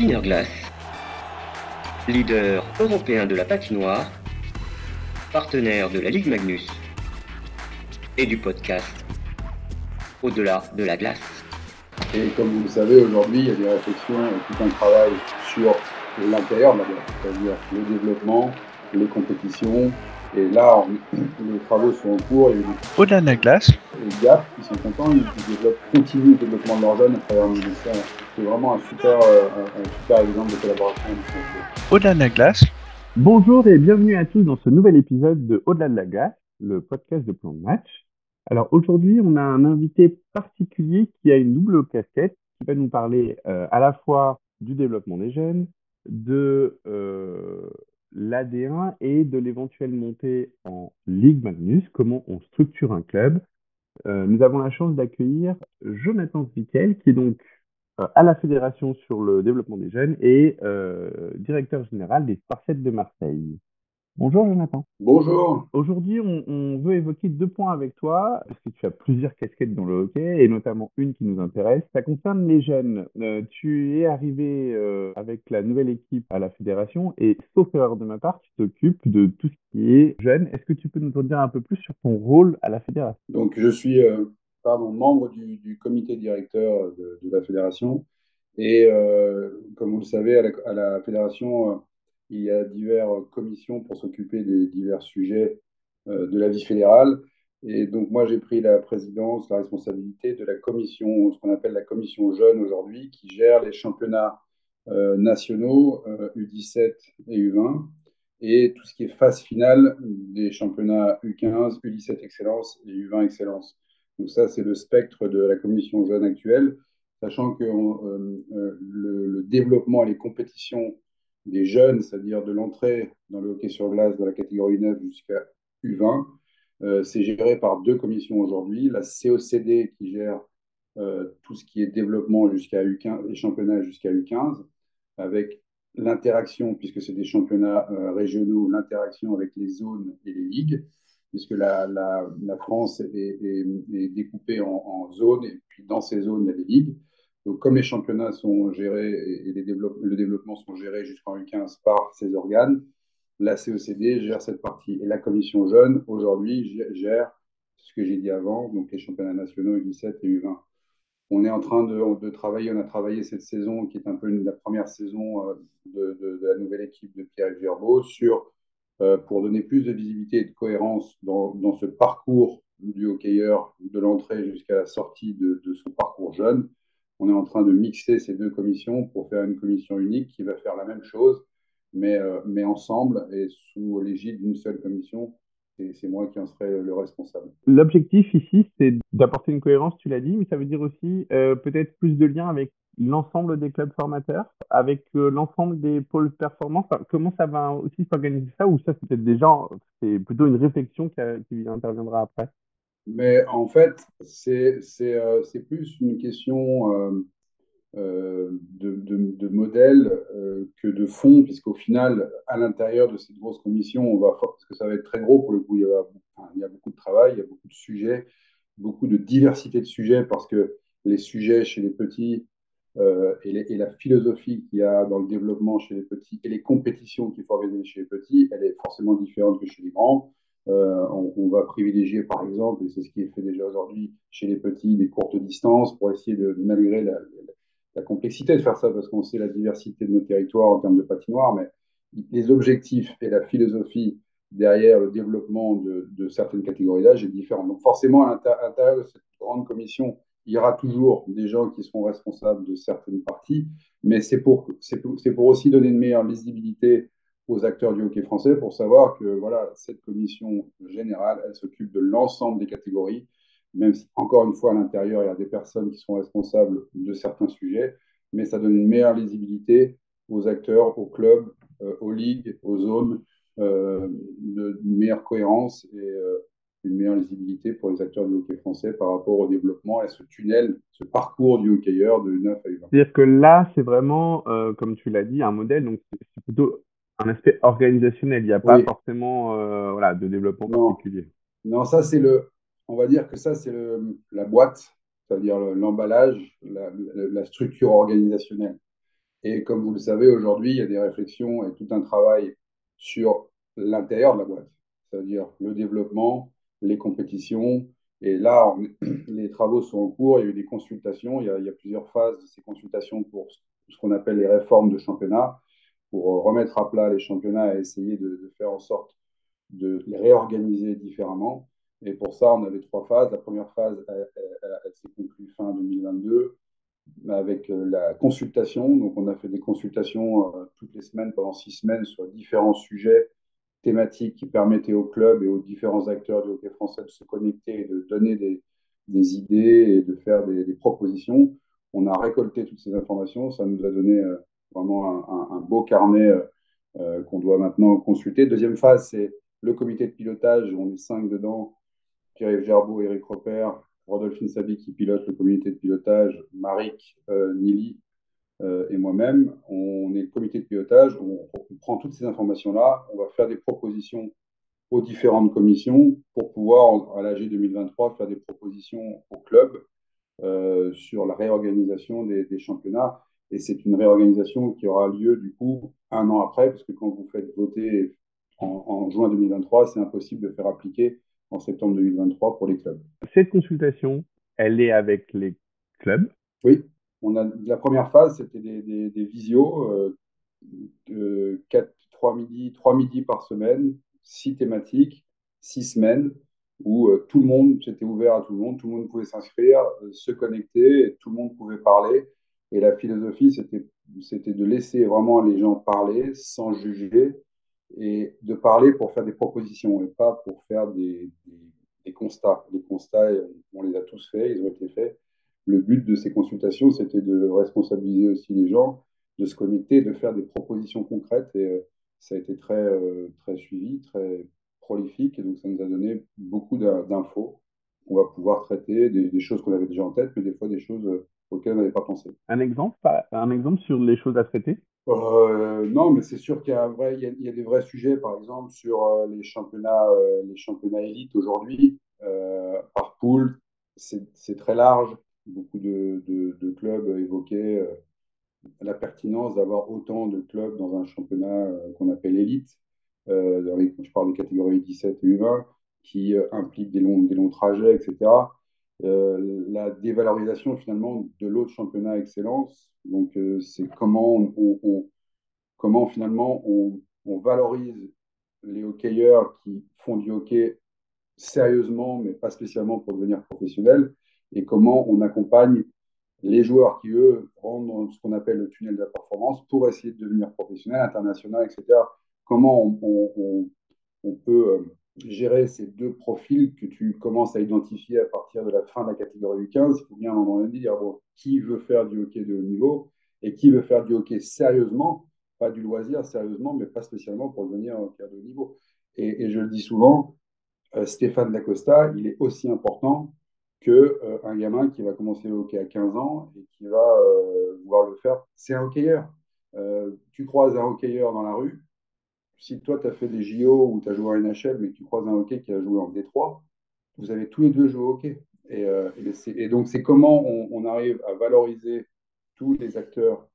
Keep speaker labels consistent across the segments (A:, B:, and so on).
A: Glass, leader européen de la patinoire, partenaire de la Ligue Magnus et du podcast Au-delà de la glace.
B: Et comme vous le savez, aujourd'hui, il y a des réflexions et tout un travail sur l'intérieur de la glace, c'est-à-dire le développement, les compétitions. Et là, les travaux sont en cours.
C: Au-delà de la glace.
B: Les GAP, ils sont contents, ils développent, continuent le développement de leurs jeunes à travers le ministère. C'est vraiment un super, euh, un, super exemple de collaboration.
C: Au-delà de la glace.
D: Bonjour et bienvenue à tous dans ce nouvel épisode de Au-delà de la glace, le podcast de plan de match. Alors aujourd'hui, on a un invité particulier qui a une double casquette, qui va nous parler euh, à la fois du développement des jeunes, de euh, l'AD1 et de l'éventuelle montée en Ligue Magnus, comment on structure un club. Euh, nous avons la chance d'accueillir Jonathan Zwickel, qui est donc euh, à la Fédération sur le développement des jeunes et euh, directeur général des Sparcettes de Marseille. Bonjour Jonathan.
B: Bonjour.
D: Aujourd'hui, on, veut évoquer deux points avec toi, parce que tu as plusieurs casquettes dans le hockey, et notamment une qui nous intéresse. Ça concerne les jeunes. Euh, tu es arrivé euh, avec la nouvelle équipe à la fédération, et sauf erreur de ma part, tu t'occupes de tout ce qui est jeune. Est-ce que tu peux nous en dire un peu plus sur ton rôle à la fédération?
B: Donc, je suis euh, pardon, membre du, comité directeur de, la fédération, et comme vous le savez, à la, à la fédération il y a diverses commissions pour s'occuper des divers sujets euh, de la vie fédérale. Et donc, moi, j'ai pris la présidence, la responsabilité de la commission, ce qu'on appelle la commission jeune aujourd'hui, qui gère les championnats euh, nationaux U17 euh, et U20, et tout ce qui est phase finale des championnats U15, U17 Excellence et U20 Excellence. Donc, ça, c'est le spectre de la commission jeune actuelle, sachant que le, le, développement et les compétitions des jeunes, c'est-à-dire de l'entrée dans le hockey sur glace de la catégorie 9 jusqu'à U20. Euh, c'est géré par deux commissions aujourd'hui. La COCD qui gère euh, tout ce qui est développement jusqu'à U15 et championnats jusqu'à U15, avec l'interaction, puisque c'est des championnats euh, régionaux, l'interaction avec les zones et les ligues, puisque la, France est découpée en, en, zones, et puis dans ces zones, il y a des ligues. Donc, comme les championnats sont gérés et le développement sont gérés jusqu'en U15 par ces organes, la COCD gère cette partie. Et la commission jeune, aujourd'hui, gère ce que j'ai dit avant, donc les championnats nationaux U17 et U20. On est en train de, travailler, on a travaillé cette saison, qui est un peu la première saison euh, de, la nouvelle équipe de Pierre Gerbeau, sur, euh, pour donner plus de visibilité et de cohérence dans, dans ce parcours du hockeyeur, de l'entrée jusqu'à la sortie de son parcours jeune on est en train de mixer ces deux commissions pour faire une commission unique qui va faire la même chose, mais, euh, mais ensemble et sous l'égide d'une seule commission. Et c'est moi qui en serai le responsable.
D: L'objectif ici, c'est d'apporter une cohérence, tu l'as dit, mais ça veut dire aussi euh, peut-être plus de liens avec l'ensemble des clubs formateurs, avec euh, l'ensemble des pôles performance. comment ça va aussi s'organiser ça Ou ça, c'est peut-être déjà, c'est plutôt une réflexion qui, qui interviendra après?
B: Mais en fait, c'est euh, plus une question euh, euh, de, de, modèle que de fond, puisqu'au final, à l'intérieur de cette grosse commission, on va, parce que ça va être très gros pour le coup, il y, a, il y a beaucoup de travail, il y a beaucoup de sujets, beaucoup de diversité de sujets, parce que les sujets chez les petits et, et, la philosophie qu'il y a dans le développement chez les petits et les compétitions qu'il faut organiser chez les petits, elle est forcément différente que chez les grands. Euh, on, va privilégier, par exemple, et c'est ce qui est fait déjà aujourd'hui chez les petits, des courtes distances pour essayer de, malgré la, complexité de faire ça, parce qu'on sait la diversité de nos territoires en termes de patinoire, mais les objectifs et la philosophie derrière le développement de, certaines catégories d'âge est différente. Donc forcément, à l'intérieur de cette grande commission, il y aura toujours des gens qui seront responsables de certaines parties, mais c'est pour, pour, pour aussi donner une meilleure lisibilité aux acteurs du hockey français pour savoir que voilà, cette commission générale, elle s'occupe de l'ensemble des catégories, même si, encore une fois, à l'intérieur, il y a des personnes qui sont responsables de certains sujets, mais ça donne une meilleure lisibilité aux acteurs, aux clubs, euh, aux ligues, aux zones, euh, une meilleure cohérence et euh, une meilleure lisibilité pour les acteurs du hockey français par rapport au développement et ce tunnel, ce parcours du hockeyeur de 9 à 20.
D: C'est-à-dire que là, c'est vraiment, comme tu l'as dit, un modèle, donc c'est plutôt un aspect organisationnel. Il n'y a pas forcément euh, voilà, de développement particulier.
B: Non, ça c'est le, on va dire que ça c'est la boîte, c'est-à-dire l'emballage, la, structure organisationnelle. Et comme vous le savez, aujourd'hui, il y a des réflexions et tout un travail sur l'intérieur de la boîte, c'est-à-dire le développement, les compétitions. Et là, les travaux sont en cours, il y a eu des consultations, il y a, il y a plusieurs phases de ces consultations pour ce qu'on appelle les réformes de championnat, pour remettre à plat les championnats et essayer de, faire en sorte de les réorganiser différemment. Et pour ça, on avait trois phases. La première phase, elle, s'est conclue fin 2022 avec euh, la consultation. Donc, on a fait des consultations euh, toutes les semaines pendant six semaines sur différents sujets thématiques qui permettaient aux clubs et aux différents acteurs du hockey français de se connecter et de donner des, idées et de faire des, propositions. On a récolté toutes ces informations. Ça nous a donné euh, vraiment un, beau carnet euh, qu'on doit maintenant consulter. Deuxième phase, c'est le comité de pilotage. On est cinq dedans. Pierre-Yves Eric Roper, Rodolphine Sabi qui pilote le comité de pilotage, Marik euh, Nili euh, et moi-même. On est le comité de pilotage, on, on prend toutes ces informations-là, on va faire des propositions aux différentes commissions pour pouvoir, à l'AG 2023, faire des propositions au club euh, sur la réorganisation des championnats. Et c'est une réorganisation qui aura lieu du coup un an après, parce que quand vous faites voter en, en juin 2023, c'est impossible de faire appliquer en septembre 2023 pour les clubs.
D: Cette consultation, elle est avec les clubs?
B: Oui. On a, la première phase, c'était des, des, des, visios, euh, de 4, 3, midi, 3 midis par semaine, 6 thématiques, 6 semaines, où euh, tout le monde, c'était ouvert à tout le monde, tout le monde pouvait s'inscrire, euh, se connecter, tout le monde pouvait parler. Et la philosophie, c'était de laisser vraiment les gens parler sans juger, et de parler pour faire des propositions et pas pour faire des, constats. Les constats, on les a tous faits, ils ont été faits. Le but de ces consultations, c'était de responsabiliser aussi les gens, de se connecter, de faire des propositions concrètes. Et euh, ça a été très, euh, très suivi, très prolifique. Et donc, ça nous a donné beaucoup d'infos qu'on va pouvoir traiter, des, des choses qu'on avait déjà en tête, mais des fois des choses auxquelles on n'avait pas pensé.
D: Un exemple, un exemple sur les choses à traiter?
B: Euh, non, mais c'est sûr qu'il y a, un vrai, il y a, il y a des vrais sujets, par exemple, sur euh, les championnats, euh, les championnats élites aujourd'hui, par poule, c'est très large. Beaucoup de, de, de clubs évoquaient la pertinence d'avoir autant de clubs dans un championnat qu'on appelle élite, dans les, je parle des catégories 17 et U20, qui des longs, des longs trajets, etc. Euh, la dévalorisation finalement de l'autre championnat excellence. Donc euh, c'est comment on, comment finalement on, on, valorise les hockeyeurs qui font du hockey sérieusement, mais pas spécialement pour devenir professionnels, et comment on accompagne les joueurs qui, eux, rentrent dans ce qu'on appelle le tunnel de la performance pour essayer de devenir professionnel, international, etc. Comment on peut euh, gérer ces deux profils que tu commences à identifier à partir de la fin de la catégorie 15, il faut bien à un moment donné dire bon, qui veut faire du hockey de haut niveau et qui veut faire du hockey sérieusement, pas du loisir sérieusement, mais pas spécialement pour devenir hockey de haut niveau. Et, je le dis souvent, euh, Stéphane Dacosta, il est aussi important que euh, un gamin qui va commencer le hockey à 15 ans et qui va euh, vouloir le faire. C'est un hockeyeur. Tu croises un hockeyeur dans la rue, si toi, tu as fait des JO ou tu as joué à NHL, mais tu croises un hockey qui a joué en Détroit, vous avez tous les deux joué au hockey. Et, euh, et donc, c'est comment on, arrive à valoriser tous les acteurs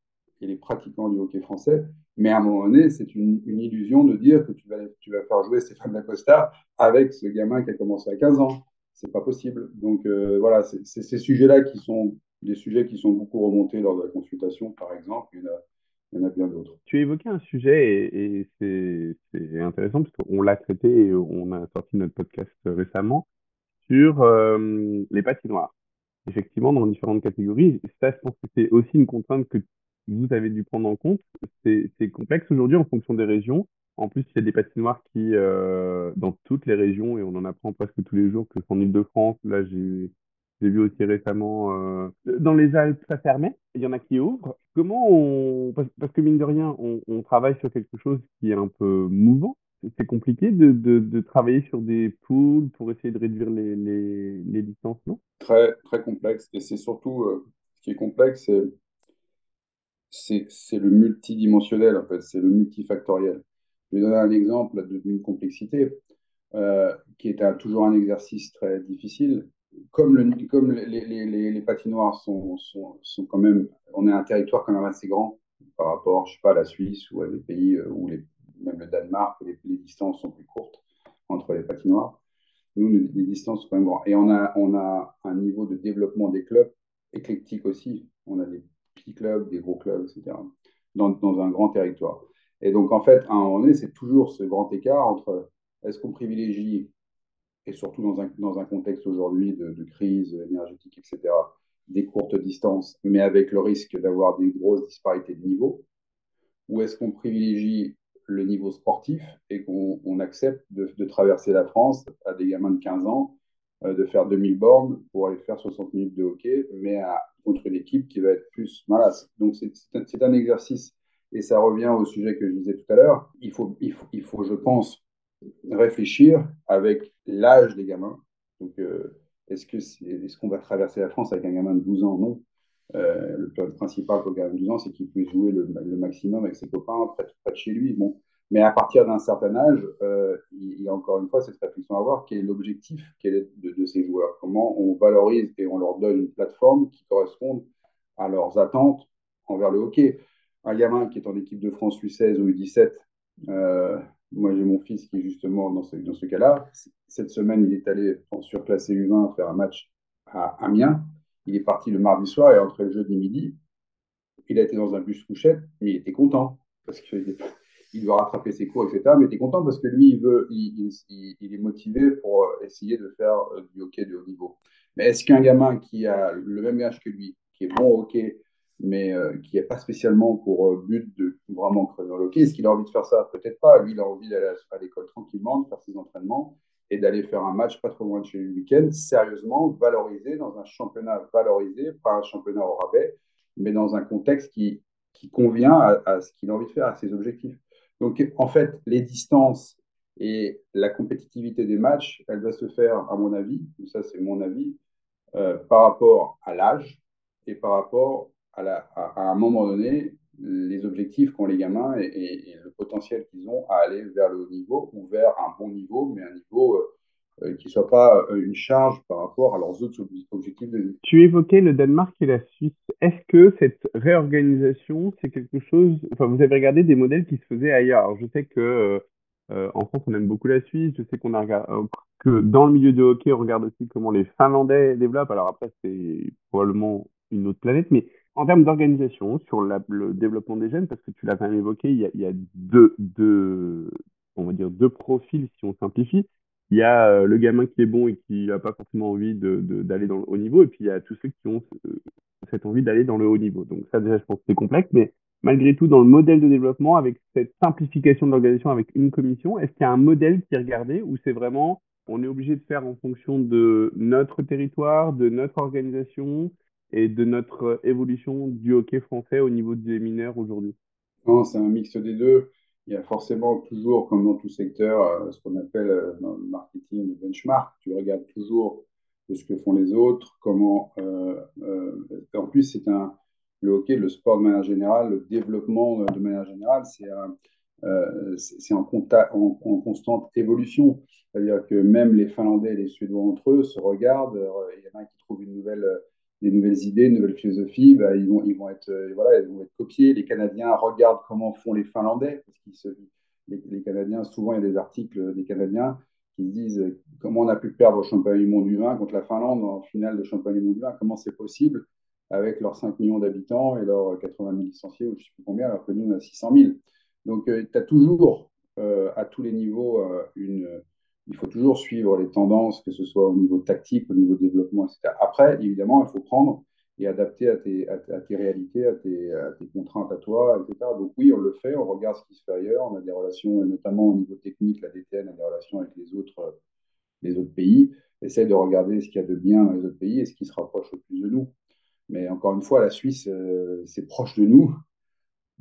B: et les pratiquants du hockey français. Mais à un moment donné, c'est une, illusion de dire que tu vas, faire jouer Stéphane Dacosta avec ce gamin qui a commencé à 15 ans. C'est pas possible. Donc, euh, voilà, c'est ces sujets-là qui sont des sujets qui sont beaucoup remontés lors de la consultation, par exemple. Il y en a, il y en a bien d'autres.
D: Tu évoqué un sujet et, et c'est intéressant parce qu'on l'a traité et on a sorti notre podcast récemment sur euh, les patinoires. Effectivement, dans différentes catégories, ça, je pense que c'est aussi une contrainte que vous avez dû prendre en compte. C'est complexe aujourd'hui en fonction des régions. En plus, il y a des patinoires qui, euh, dans toutes les régions, et on en apprend presque tous les jours, que en Ile-de-France, là, j'ai j'ai vu aussi récemment euh, dans les Alpes, ça fermait. Il y en a qui ouvrent. Comment on parce, que mine de rien, on, travaille sur quelque chose qui est un peu mouvant. C'est compliqué de, de, travailler sur des poules pour essayer de réduire les, les, les distances,
B: Très très complexe. Et c'est surtout euh, ce qui est complexe, c'est c'est le multidimensionnel en fait, c'est le multifactoriel. Je vais donner un exemple d'une complexité euh, qui est toujours un exercice très difficile comme, le, comme les, patinoires sont, quand même, on est un territoire quand même assez grand, par rapport, je sais pas, à la Suisse ou à des pays où les, même le Danemark, où les, distances sont plus courtes entre les patinoires. Nous, les distances sont quand même grandes. Et on a, on a un niveau de développement des clubs éclectique aussi. On a des petits clubs, des gros clubs, etc. Dans, dans un grand territoire. Et donc, en fait, à un moment donné, c'est toujours ce grand écart entre est-ce qu'on privilégie, surtout dans un, contexte aujourd'hui de, crise énergétique, etc., des courtes distances, mais avec le risque d'avoir des grosses disparités de niveau, ou est-ce qu'on privilégie le niveau sportif et qu'on accepte de, traverser la France à des gamins de 15 ans, euh, de faire 2000 bornes pour aller faire 60 minutes de hockey, mais contre une équipe qui va être plus malade. Donc c'est un, un, exercice, et ça revient au sujet que je disais tout à l'heure, il faut, il, faut, il faut, je pense, réfléchir avec l'âge des gamins. Donc euh, est-ce qu'on est, est qu'on va traverser la France avec un gamin de 12 ans? Non. Euh, le principal pour le gamin de 12 ans, c'est qu'il puisse jouer le, maximum avec ses copains près, de chez lui. Bon, mais à partir d'un certain âge, il y a encore une fois cette réflexion à avoir, quel est l'objectif de, de, ces joueurs? Comment on valorise et on leur donne une plateforme qui corresponde à leurs attentes envers le hockey? Un gamin qui est en équipe de France U16 ou U17, euh, moi j'ai mon fils qui justement dans ce, dans ce cas-là. Cette semaine, il est allé en surclassé U20 faire un match à Amiens. Il est parti le mardi soir et entre le jeudi midi, il a été dans un bus couchette, mais il était content parce qu'il il doit rattraper ses cours, etc. Mais tu es content parce que lui, il, veut, il, il, il, est motivé pour essayer de faire euh, du hockey de haut niveau. Mais est-ce qu'un gamin qui a le même âge que lui, qui est bon au hockey, mais euh, qui n'a pas spécialement pour euh, but de vraiment creuser le est-ce qu'il a envie de faire ça Peut-être pas. Lui, il a envie d'aller à, l'école tranquillement, de faire ses entraînements et d'aller faire un match pas trop loin de chez lui le week-end, sérieusement, valorisé, dans un championnat valorisé, pas un championnat au rabais, mais dans un contexte qui, qui convient à, ce qu'il a envie de faire, à ses objectifs. Donc, en fait, les distances et la compétitivité des matchs, elle va se faire, à mon avis, ça c'est mon avis, euh, par rapport à l'âge et par rapport à, un moment donné, les objectifs qu'ont les gamins et, le potentiel qu'ils ont à aller vers le haut niveau ou vers un bon niveau, mais un niveau euh, euh, qui ne soit pas euh, une charge par rapport à leurs autres objectifs de vie.
D: Tu évoquais le Danemark et la Suisse. Est-ce que cette réorganisation, c'est quelque chose... Enfin, vous avez regardé des modèles qui se faisaient ailleurs. Je sais que en France, on aime beaucoup la Suisse. Je sais qu'on a que dans le milieu de hockey, on regarde aussi comment les Finlandais développent. Alors après, c'est probablement une autre planète, mais en termes d'organisation, sur le développement des jeunes, parce que tu l'as quand même évoqué, il y a, deux, on va dire deux profils si on simplifie il y a euh, le gamin qui est bon et qui n'a pas forcément envie d'aller de, dans le haut niveau, et puis il y a tous ceux qui ont euh, cette envie d'aller dans le haut niveau. Donc ça déjà, je pense que c'est complexe, mais malgré tout, dans le modèle de développement, avec cette simplification de l'organisation avec une commission, est-ce qu'il y a un modèle qui est regardé ou c'est vraiment on est obligé de faire en fonction de notre territoire, de notre organisation et de notre évolution du hockey français au niveau des mineurs aujourd'hui
B: Non, c'est un mix des deux il y a forcément toujours, comme dans tout secteur, euh, ce qu'on appelle euh, dans le marketing le benchmark. Tu regardes toujours ce que font les autres, comment. Euh, euh, en plus, c'est un le hockey, le sport de manière générale, le développement de manière générale, c'est euh, c'est en, en, constante évolution. C'est-à-dire que même les Finlandais et les Suédois entre eux se regardent. Il y en a un qui trouve une nouvelle des nouvelles idées, une nouvelle philosophie, bah, ils, vont, ils, vont être, euh, voilà, ils vont être copiés. Les Canadiens regardent comment font les Finlandais, les, Canadiens, souvent il y a des articles des Canadiens qui disent euh, comment on a pu perdre au championnat du monde du vin contre la Finlande en finale de championnat du monde du vin, comment c'est possible avec leurs 5 millions d'habitants et leurs 80 000 licenciés, ou je ne sais plus combien, alors que nous on a 600 000. Donc euh, tu as toujours euh, à tous les niveaux euh, une il faut toujours suivre les tendances, que ce soit au niveau tactique, au niveau développement, etc. Après, évidemment, il faut prendre et adapter à tes, à, tes réalités, à tes, contraintes à toi, etc. Donc oui, on le fait, on regarde ce qui se fait ailleurs, on a des relations, notamment au niveau technique, la DTN a des relations avec les autres, les autres pays, essaye de regarder ce qu'il y a de bien dans les autres pays et ce qui se rapproche le plus de nous. Mais encore une fois, la Suisse, euh, c'est proche de nous,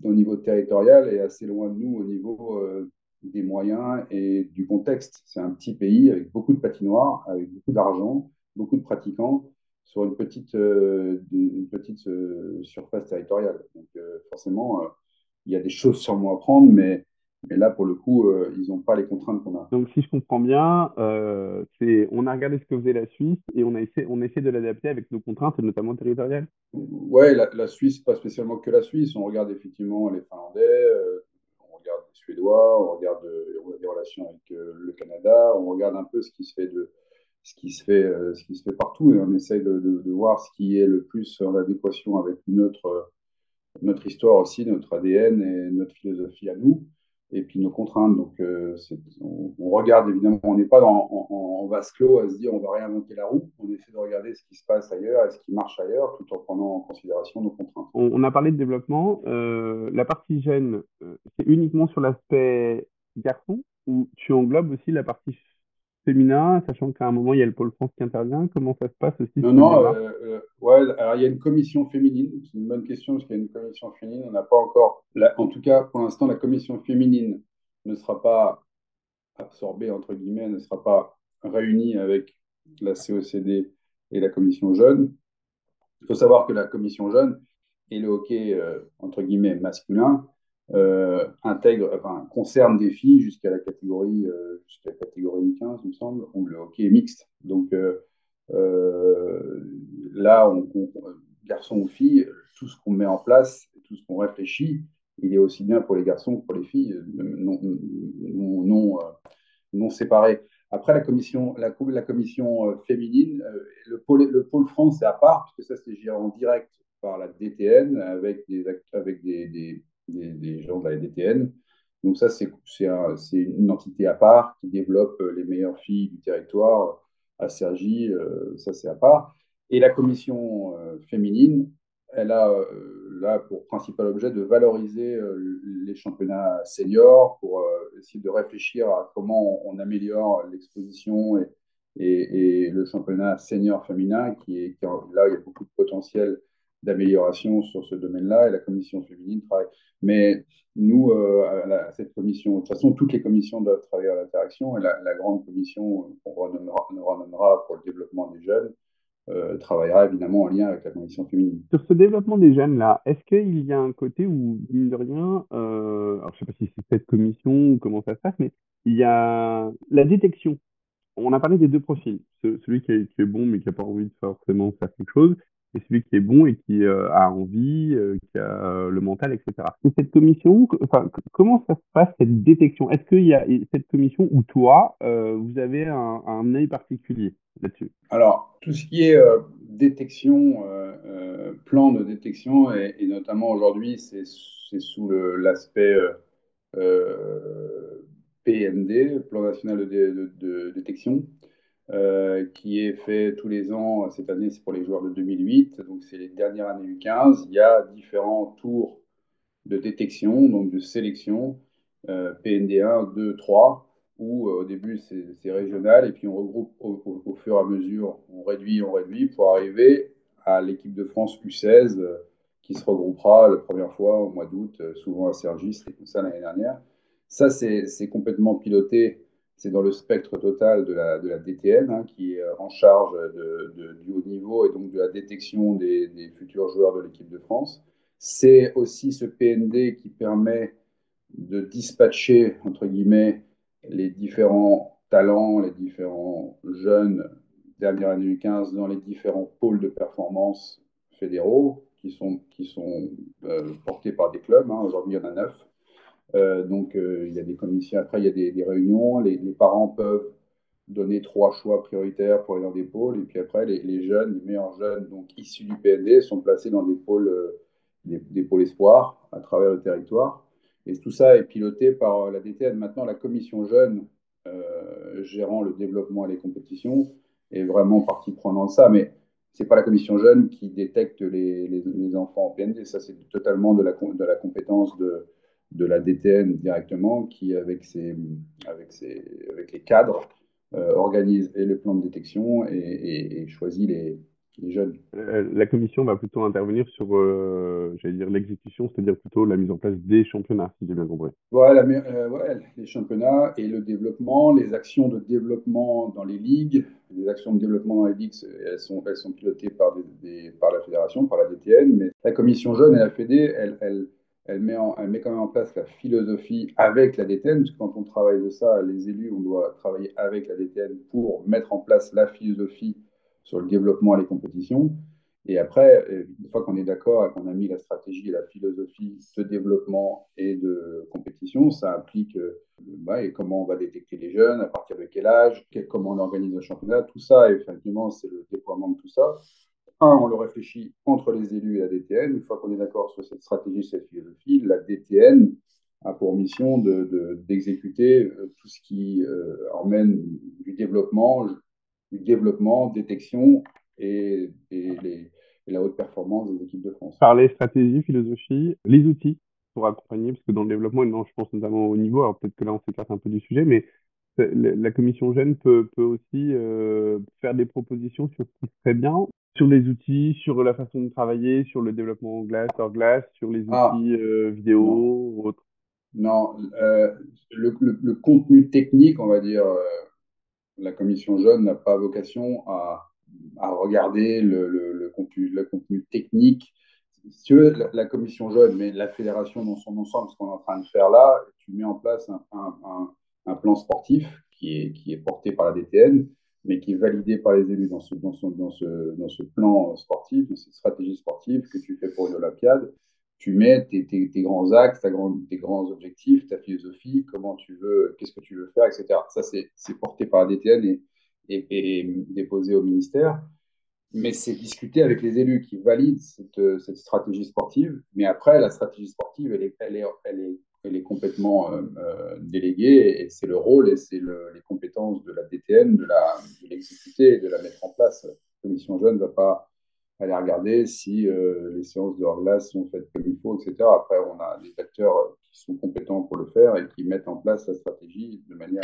B: au niveau territorial, et assez loin de nous au niveau euh, des moyens et du contexte. C'est un petit pays avec beaucoup de patinoires, avec beaucoup d'argent, beaucoup de pratiquants sur une petite, euh, une petite euh, surface territoriale. Donc euh, forcément, il y a des choses sûrement à prendre, mais Mais là, pour le coup, ils n'ont pas les contraintes qu'on a.
D: Donc, si je comprends bien, on a regardé ce que faisait la Suisse et on a essayé, on essaie de l'adapter avec nos contraintes, notamment territoriales.
B: La, la, Suisse, pas spécialement que la Suisse. On regarde effectivement les Finlandais, euh, on regarde les On regarde euh, on a des relations avec euh, le Canada, on regarde un peu ce qui se fait de ce qui se fait, euh, ce qui se fait partout et on essaye de, de, de, voir ce qui est le plus en adéquation avec notre notre histoire aussi, notre ADN et notre philosophie à nous et puis nos contraintes. Donc, euh, on, regarde évidemment, on n'est pas dans, en, vase clos à se dire on va réinventer la roue. On essaie de regarder ce qui se passe ailleurs et ce qui marche ailleurs, tout en prenant en considération nos contraintes.
D: On, a parlé de développement. Euh, la partie jeune, euh, c'est uniquement sur l'aspect garçon ou tu englobes aussi la partie féminin, sachant qu'à un moment, il y a le pôle France qui intervient. Comment ça se passe aussi
B: Non, non, euh, euh, ouais, alors il y a une commission féminine. C'est une bonne question parce qu'il y a une commission féminine. On n'a pas encore, la, en tout cas, pour l'instant, la commission féminine ne sera pas absorbée, entre guillemets, ne sera pas réunie avec la COCD et la commission jeune. Il faut savoir que la commission jeune et le hockey, euh, entre guillemets, masculin, euh, intègre, enfin, concerne des filles jusqu'à la catégorie euh, jusqu'à catégorie 15, il me semble, où le hockey est mixte. Donc euh, euh là, on, on, garçons ou filles, tout ce qu'on met en place, tout ce qu'on réfléchit, il est aussi bien pour les garçons que pour les filles, non, non, séparés. Après, la commission, la, la commission féminine, le pôle, le pôle France, c'est à part, puisque ça, c'est géré en direct par la DTN avec des, avec des des, gens de la DTN. Donc ça, c'est un, une entité à part qui développe les meilleures filles du territoire à Sergi, euh, ça c'est à part. Et la commission euh, féminine, elle a euh, là pour principal objet de valoriser euh, les championnats seniors, pour euh, essayer de réfléchir à comment on, améliore l'exposition et, et, et, le championnat senior féminin, qui est qui, là, il y a beaucoup de potentiel d'amélioration sur ce domaine-là et la commission féminine travaille. Mais nous, euh, à, cette commission, de toute façon, toutes les commissions doivent travailler à l'interaction et la, grande commission qu'on renommera, renommera, pour le développement des jeunes euh, travaillera évidemment en lien avec la commission féminine.
D: Sur ce développement des jeunes-là, est-ce qu'il y a un côté où, mine de rien, euh, alors je ne sais pas si c'est cette commission ou comment ça se passe, mais il y a la détection on a parlé des deux profils, celui qui est, bon mais qui n'a pas envie de forcément faire quelque chose, et celui qui est bon et qui euh, a envie, euh, qui a euh, le mental, etc. Et cette commission, comment ça se passe cette détection? Est-ce qu'il y a cette commission où toi, vous avez un, œil particulier là-dessus?
B: Alors, tout ce qui est détection, plan de détection, et, notamment aujourd'hui, c'est sous l'aspect PND, Plan national de détection. Euh, qui est fait tous les ans. Cette année, c'est pour les joueurs de 2008, donc c'est les dernières années U15. Il y a différents tours de détection, donc de sélection, euh, PND 1, 2, 3, où euh, au début c'est régional et puis on regroupe au, fur et à mesure, on réduit, on réduit pour arriver à l'équipe de France U16 euh, qui se regroupera la première fois au mois d'août, souvent à Sergi, c'était comme ça l'année dernière. Ça, c'est complètement piloté c'est dans le spectre total de la, de DTN, hein, qui est en charge du haut niveau et donc de la détection des, futurs joueurs de l'équipe de France. C'est aussi ce PND qui permet de dispatcher, entre guillemets, les différents talents, les différents jeunes dernière année U15 dans les différents pôles de performance fédéraux qui sont, qui sont euh, portés par des clubs. Hein. Aujourd'hui, il y en a neuf. Euh, donc, euh, il y a des commissions. Après, il y a des, réunions. Les, parents peuvent donner trois choix prioritaires pour aller dans des pôles. Et puis après, les, jeunes, les meilleurs jeunes, donc issus du PND, sont placés dans des pôles, euh, des, pôles espoirs à travers le territoire. Et tout ça est piloté par la DTN. Maintenant, la commission jeune gérant le développement et les compétitions est vraiment partie prenante de ça. Mais c'est pas la commission jeune qui détecte les, enfants en PND. Ça, c'est totalement de la compétence de, de la DTN directement, qui, avec, ses, avec, ses, avec les cadres, euh, organise et le plan de détection et, et, et choisit les, les jeunes.
D: Euh, la commission va plutôt intervenir sur, euh, j'allais dire, l'exécution, c'est-à-dire plutôt la mise en place des championnats, si j'ai bien compris.
B: Voilà, mais, euh, ouais, les championnats et le développement, les actions de développement dans les ligues. Les actions de développement dans les ligues, elles sont, elles sont pilotées par, des, des, par la fédération, par la DTN, mais la commission jeune et la Fédé, elles, elles elle met, quand même en place la philosophie avec la DTN, parce que quand on travaille de ça, les élus, on doit travailler avec la DTN pour mettre en place la philosophie sur le développement et les compétitions. Et après, une fois qu'on est d'accord et qu'on a mis la stratégie et la philosophie de développement et de compétition, ça implique euh, bah, et comment on va détecter les jeunes, à partir de quel âge, comment on organise le championnat, tout ça, effectivement, c'est le déploiement de tout ça un, on le réfléchit entre les élus et la DTN. Une fois qu'on est d'accord sur cette stratégie, cette philosophie, la DTN a pour mission d'exécuter de, euh, tout ce qui euh, emmène du développement, du développement, détection et, la haute performance des équipes de France.
D: Parler stratégie, philosophie, les outils pour accompagner, parce que dans le développement, non, je pense notamment au niveau, alors peut-être que là on s'écarte un peu du sujet, mais la commission peut, peut aussi euh, faire des propositions sur ce qui serait bien sur les outils, sur la façon de travailler, sur le développement en glace, hors glace, sur les ah. outils euh, vidéo ou autres
B: Non, euh, le, le, contenu technique, on va dire, euh, la commission jeune n'a pas vocation à, à regarder le, le, contenu, le contenu technique. Si tu veux, la, commission jeune, mais la fédération dans son ensemble, ce qu'on est en train de faire là, tu mets en place un, un, un, plan sportif qui est, qui est porté par la DTN mais qui est validé par les élus dans ce, dans, ce, dans ce plan sportif, dans cette stratégie sportive que tu fais pour une Olympiade. Tu mets tes, grands axes, tes grands objectifs, ta philosophie, comment tu veux, qu'est-ce que tu veux faire, etc. Ça, c'est porté par la DTN et, déposé au ministère. Mais c'est discuté avec les élus qui valident cette, stratégie sportive. Mais après, la stratégie sportive, elle est, elle est elle est complètement euh, euh, déléguée et c'est le rôle et c'est le, les compétences de la DTN de l'exécuter et de la mettre en place. La commission jeune ne va pas aller regarder si euh, les séances de hors-glace sont faites comme il faut, etc. Après, on a des acteurs qui sont compétents pour le faire et qui mettent en place la stratégie de manière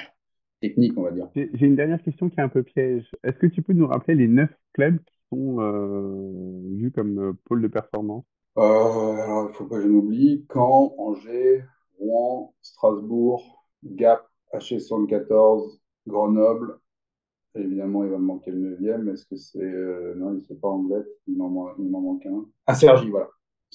B: technique, on va dire.
D: J'ai une dernière question qui est un peu piège. Est-ce que tu peux nous rappeler les neuf clubs qui sont vus comme pôle de performance?
B: Alors, il ne faut pas que je m'oublie. Caen, Angers, Rouen, Strasbourg, Gap, H74, Grenoble. évidemment, il va me manquer le neuvième. Est-ce que c'est. Euh, non, il ne sait pas anglais. Il m'en manque un. Ah, Sergi, voilà.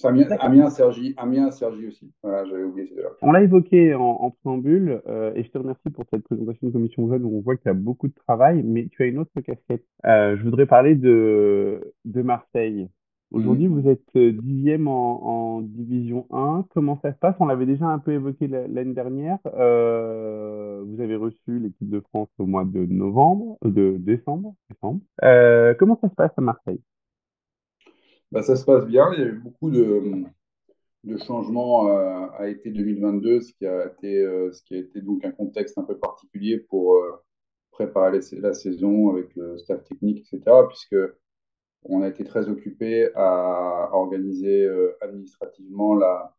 B: Amiens, Amiens, Sergi, Amiens, Sergi aussi. Voilà, j'avais oublié ces deux-là.
D: On l'a évoqué en, préambule, euh, et je te remercie pour cette présentation de commission jeune où on voit qu'il y a beaucoup de travail, mais tu as une autre casquette. Euh, je voudrais parler de, de Marseille. Aujourd'hui, mhm. vous êtes euh, dixième en, en, division 1. Comment ça se passe? On l'avait déjà un peu évoqué l'année dernière. Euh, vous avez reçu l'équipe de France au mois de novembre, euh, de décembre, décembre. Euh, comment ça se passe à Marseille?
B: Bah, ça se passe bien. Il y a eu beaucoup de, de changements à, à été 2022, ce qui a été, ce qui a été donc un contexte un peu particulier pour préparer la saison avec le staff technique, etc. Puisque on a été très occupé à organiser euh, administrativement la,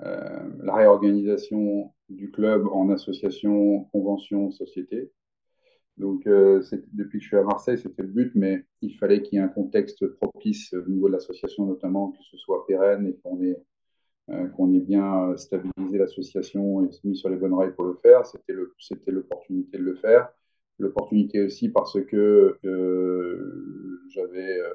B: euh, la réorganisation du club en association, convention, société. Donc, euh, depuis que je suis à Marseille, c'était le but, mais il fallait qu'il y ait un contexte propice au niveau de l'association, notamment que ce soit pérenne et qu'on ait, ait bien stabilisé l'association et mis sur les bonnes rails pour le faire. C'était l'opportunité de le faire l'opportunité aussi parce que euh, j'avais euh,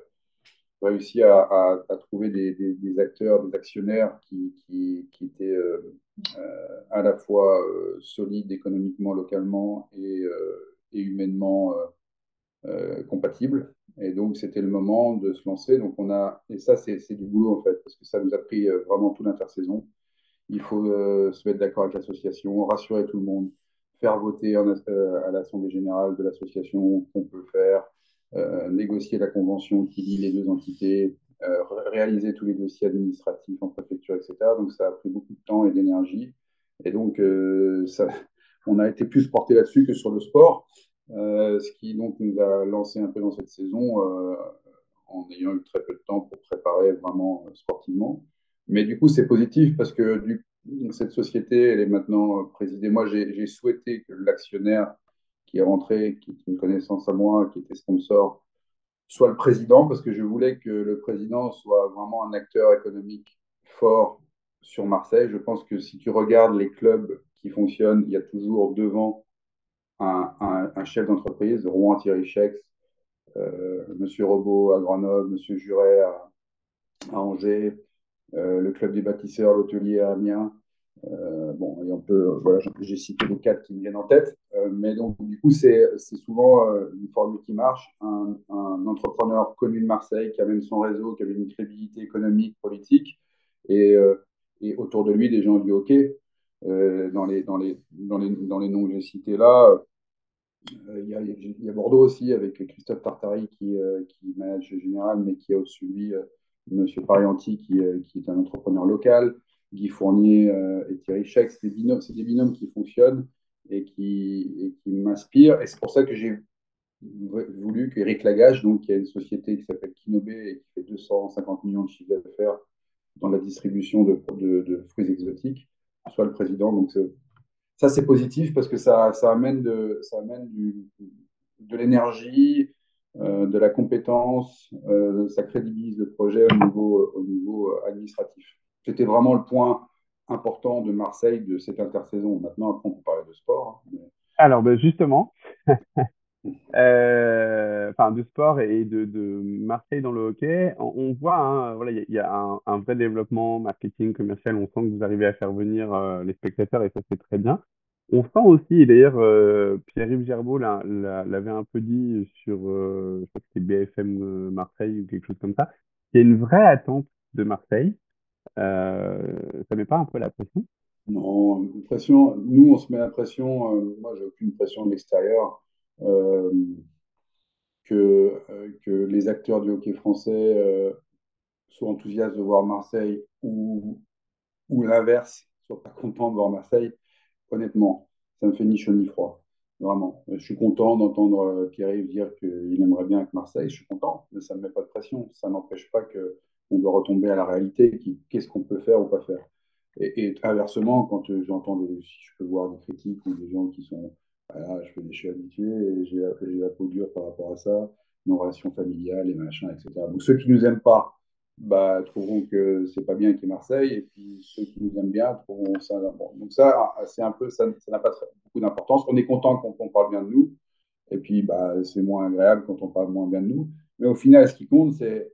B: réussi à, trouver des, acteurs, des actionnaires qui, qui, qui étaient euh, à la fois solides économiquement, localement et, et humainement compatibles. Et donc, c'était le moment de se lancer. Donc, on a, et ça, c'est du boulot en fait, parce que ça nous a pris vraiment toute l'intersaison. Il faut se mettre d'accord avec l'association, rassurer tout le monde, faire voter euh, à l'Assemblée générale de l'association qu'on peut faire, euh, négocier la convention qui lie les deux entités, euh, réaliser tous les dossiers administratifs en préfecture, etc. Donc ça a pris beaucoup de temps et d'énergie. Et donc, on a été plus porté là-dessus que sur le sport, ce qui donc nous a lancé un peu dans cette saison en ayant eu très peu de temps pour préparer vraiment sportivement. Mais du coup, c'est positif parce que du, cette société, elle est maintenant présidée. Moi, j'ai souhaité que l'actionnaire qui est rentré, qui est une connaissance à moi, qui était sponsor, soit le président, parce que je voulais que le président soit vraiment un acteur économique fort sur Marseille. Je pense que si tu regardes les clubs qui fonctionnent, il y a toujours devant un, chef d'entreprise, Rouen Thierry Chex, euh, Monsieur Robot à Grenoble, Monsieur Juret à Angers, le club des bâtisseurs, l'hôtelier à Amiens. bon, et on peut, voilà, j'ai cité les quatre qui me viennent en tête, mais donc du coup, c'est souvent une formule qui marche. Un, entrepreneur connu de Marseille qui amène son réseau, qui avait une crédibilité économique, politique, et, et autour de lui des gens du hockey. dans, les, dans, les, dans, les, dans les noms que j'ai cités là, euh, il y, a, Bordeaux aussi avec Christophe Tartari qui, euh, qui manage général, mais qui a de lui euh, Monsieur Parianti qui, est un entrepreneur local, Guy Fournier et Thierry Scheck. C'est des, binômes, qui fonctionnent et qui, m'inspirent. Et c'est pour ça que j'ai voulu qu'Éric Lagage, donc, qui a une société qui s'appelle Kinobé et qui fait 250 millions de chiffres d'affaires dans la distribution de, fruits exotiques, soit le président. Donc, ça, c'est positif parce que ça, amène, de, l'énergie, euh, de la compétence, euh, ça crédibilise le projet au niveau, au niveau administratif. C'était vraiment le point important de Marseille de cette intersaison. Maintenant, après, on peut parler de sport. Hein,
D: Alors, ben justement, euh, de sport et de, Marseille dans le hockey, on, voit, hein, voilà, il y, a un, vrai développement marketing commercial. On sent que vous arrivez à faire venir euh, les spectateurs et ça c'est très bien. On sent aussi, d'ailleurs euh, Pierre-Yves Gerbeau l'avait un peu dit sur, euh, je crois que BFM Marseille ou quelque chose comme ça, il y a une vraie attente de Marseille. ça met pas un peu la pression?
B: Non, pression. Nous, on se met la pression. moi, j'ai aucune pression de l'extérieur. Euh, que, euh, les acteurs du hockey français euh, soient enthousiastes de voir Marseille ou, ou l'inverse, soient pas contents de voir Marseille, honnêtement, ça me fait ni chaud ni froid. Vraiment. Je suis content d'entendre Pierre-Yves dire qu'il aimerait bien avec Marseille. Je suis content, mais ça ne me met pas de pression. Ça n'empêche pas qu'on doit retomber à la réalité. Qu'est-ce qu'on peut faire ou pas faire et, inversement, quand j'entends, si je peux voir des critiques ou des gens qui sont je, je, suis habitué j'ai la peau dure par rapport à ça, nos relations familiales et machin, etc. Donc ceux qui nous aiment pas, bah, trouveront que c'est pas bien qu'il y ait Marseille, et puis ceux qui nous aiment bien trouveront ça. Bon. Donc ça, c'est un peu, ça n'a pas beaucoup d'importance. On est content quand on parle bien de nous, et puis bah, c'est moins agréable quand on parle moins bien de nous. Mais au final, ce qui compte, c'est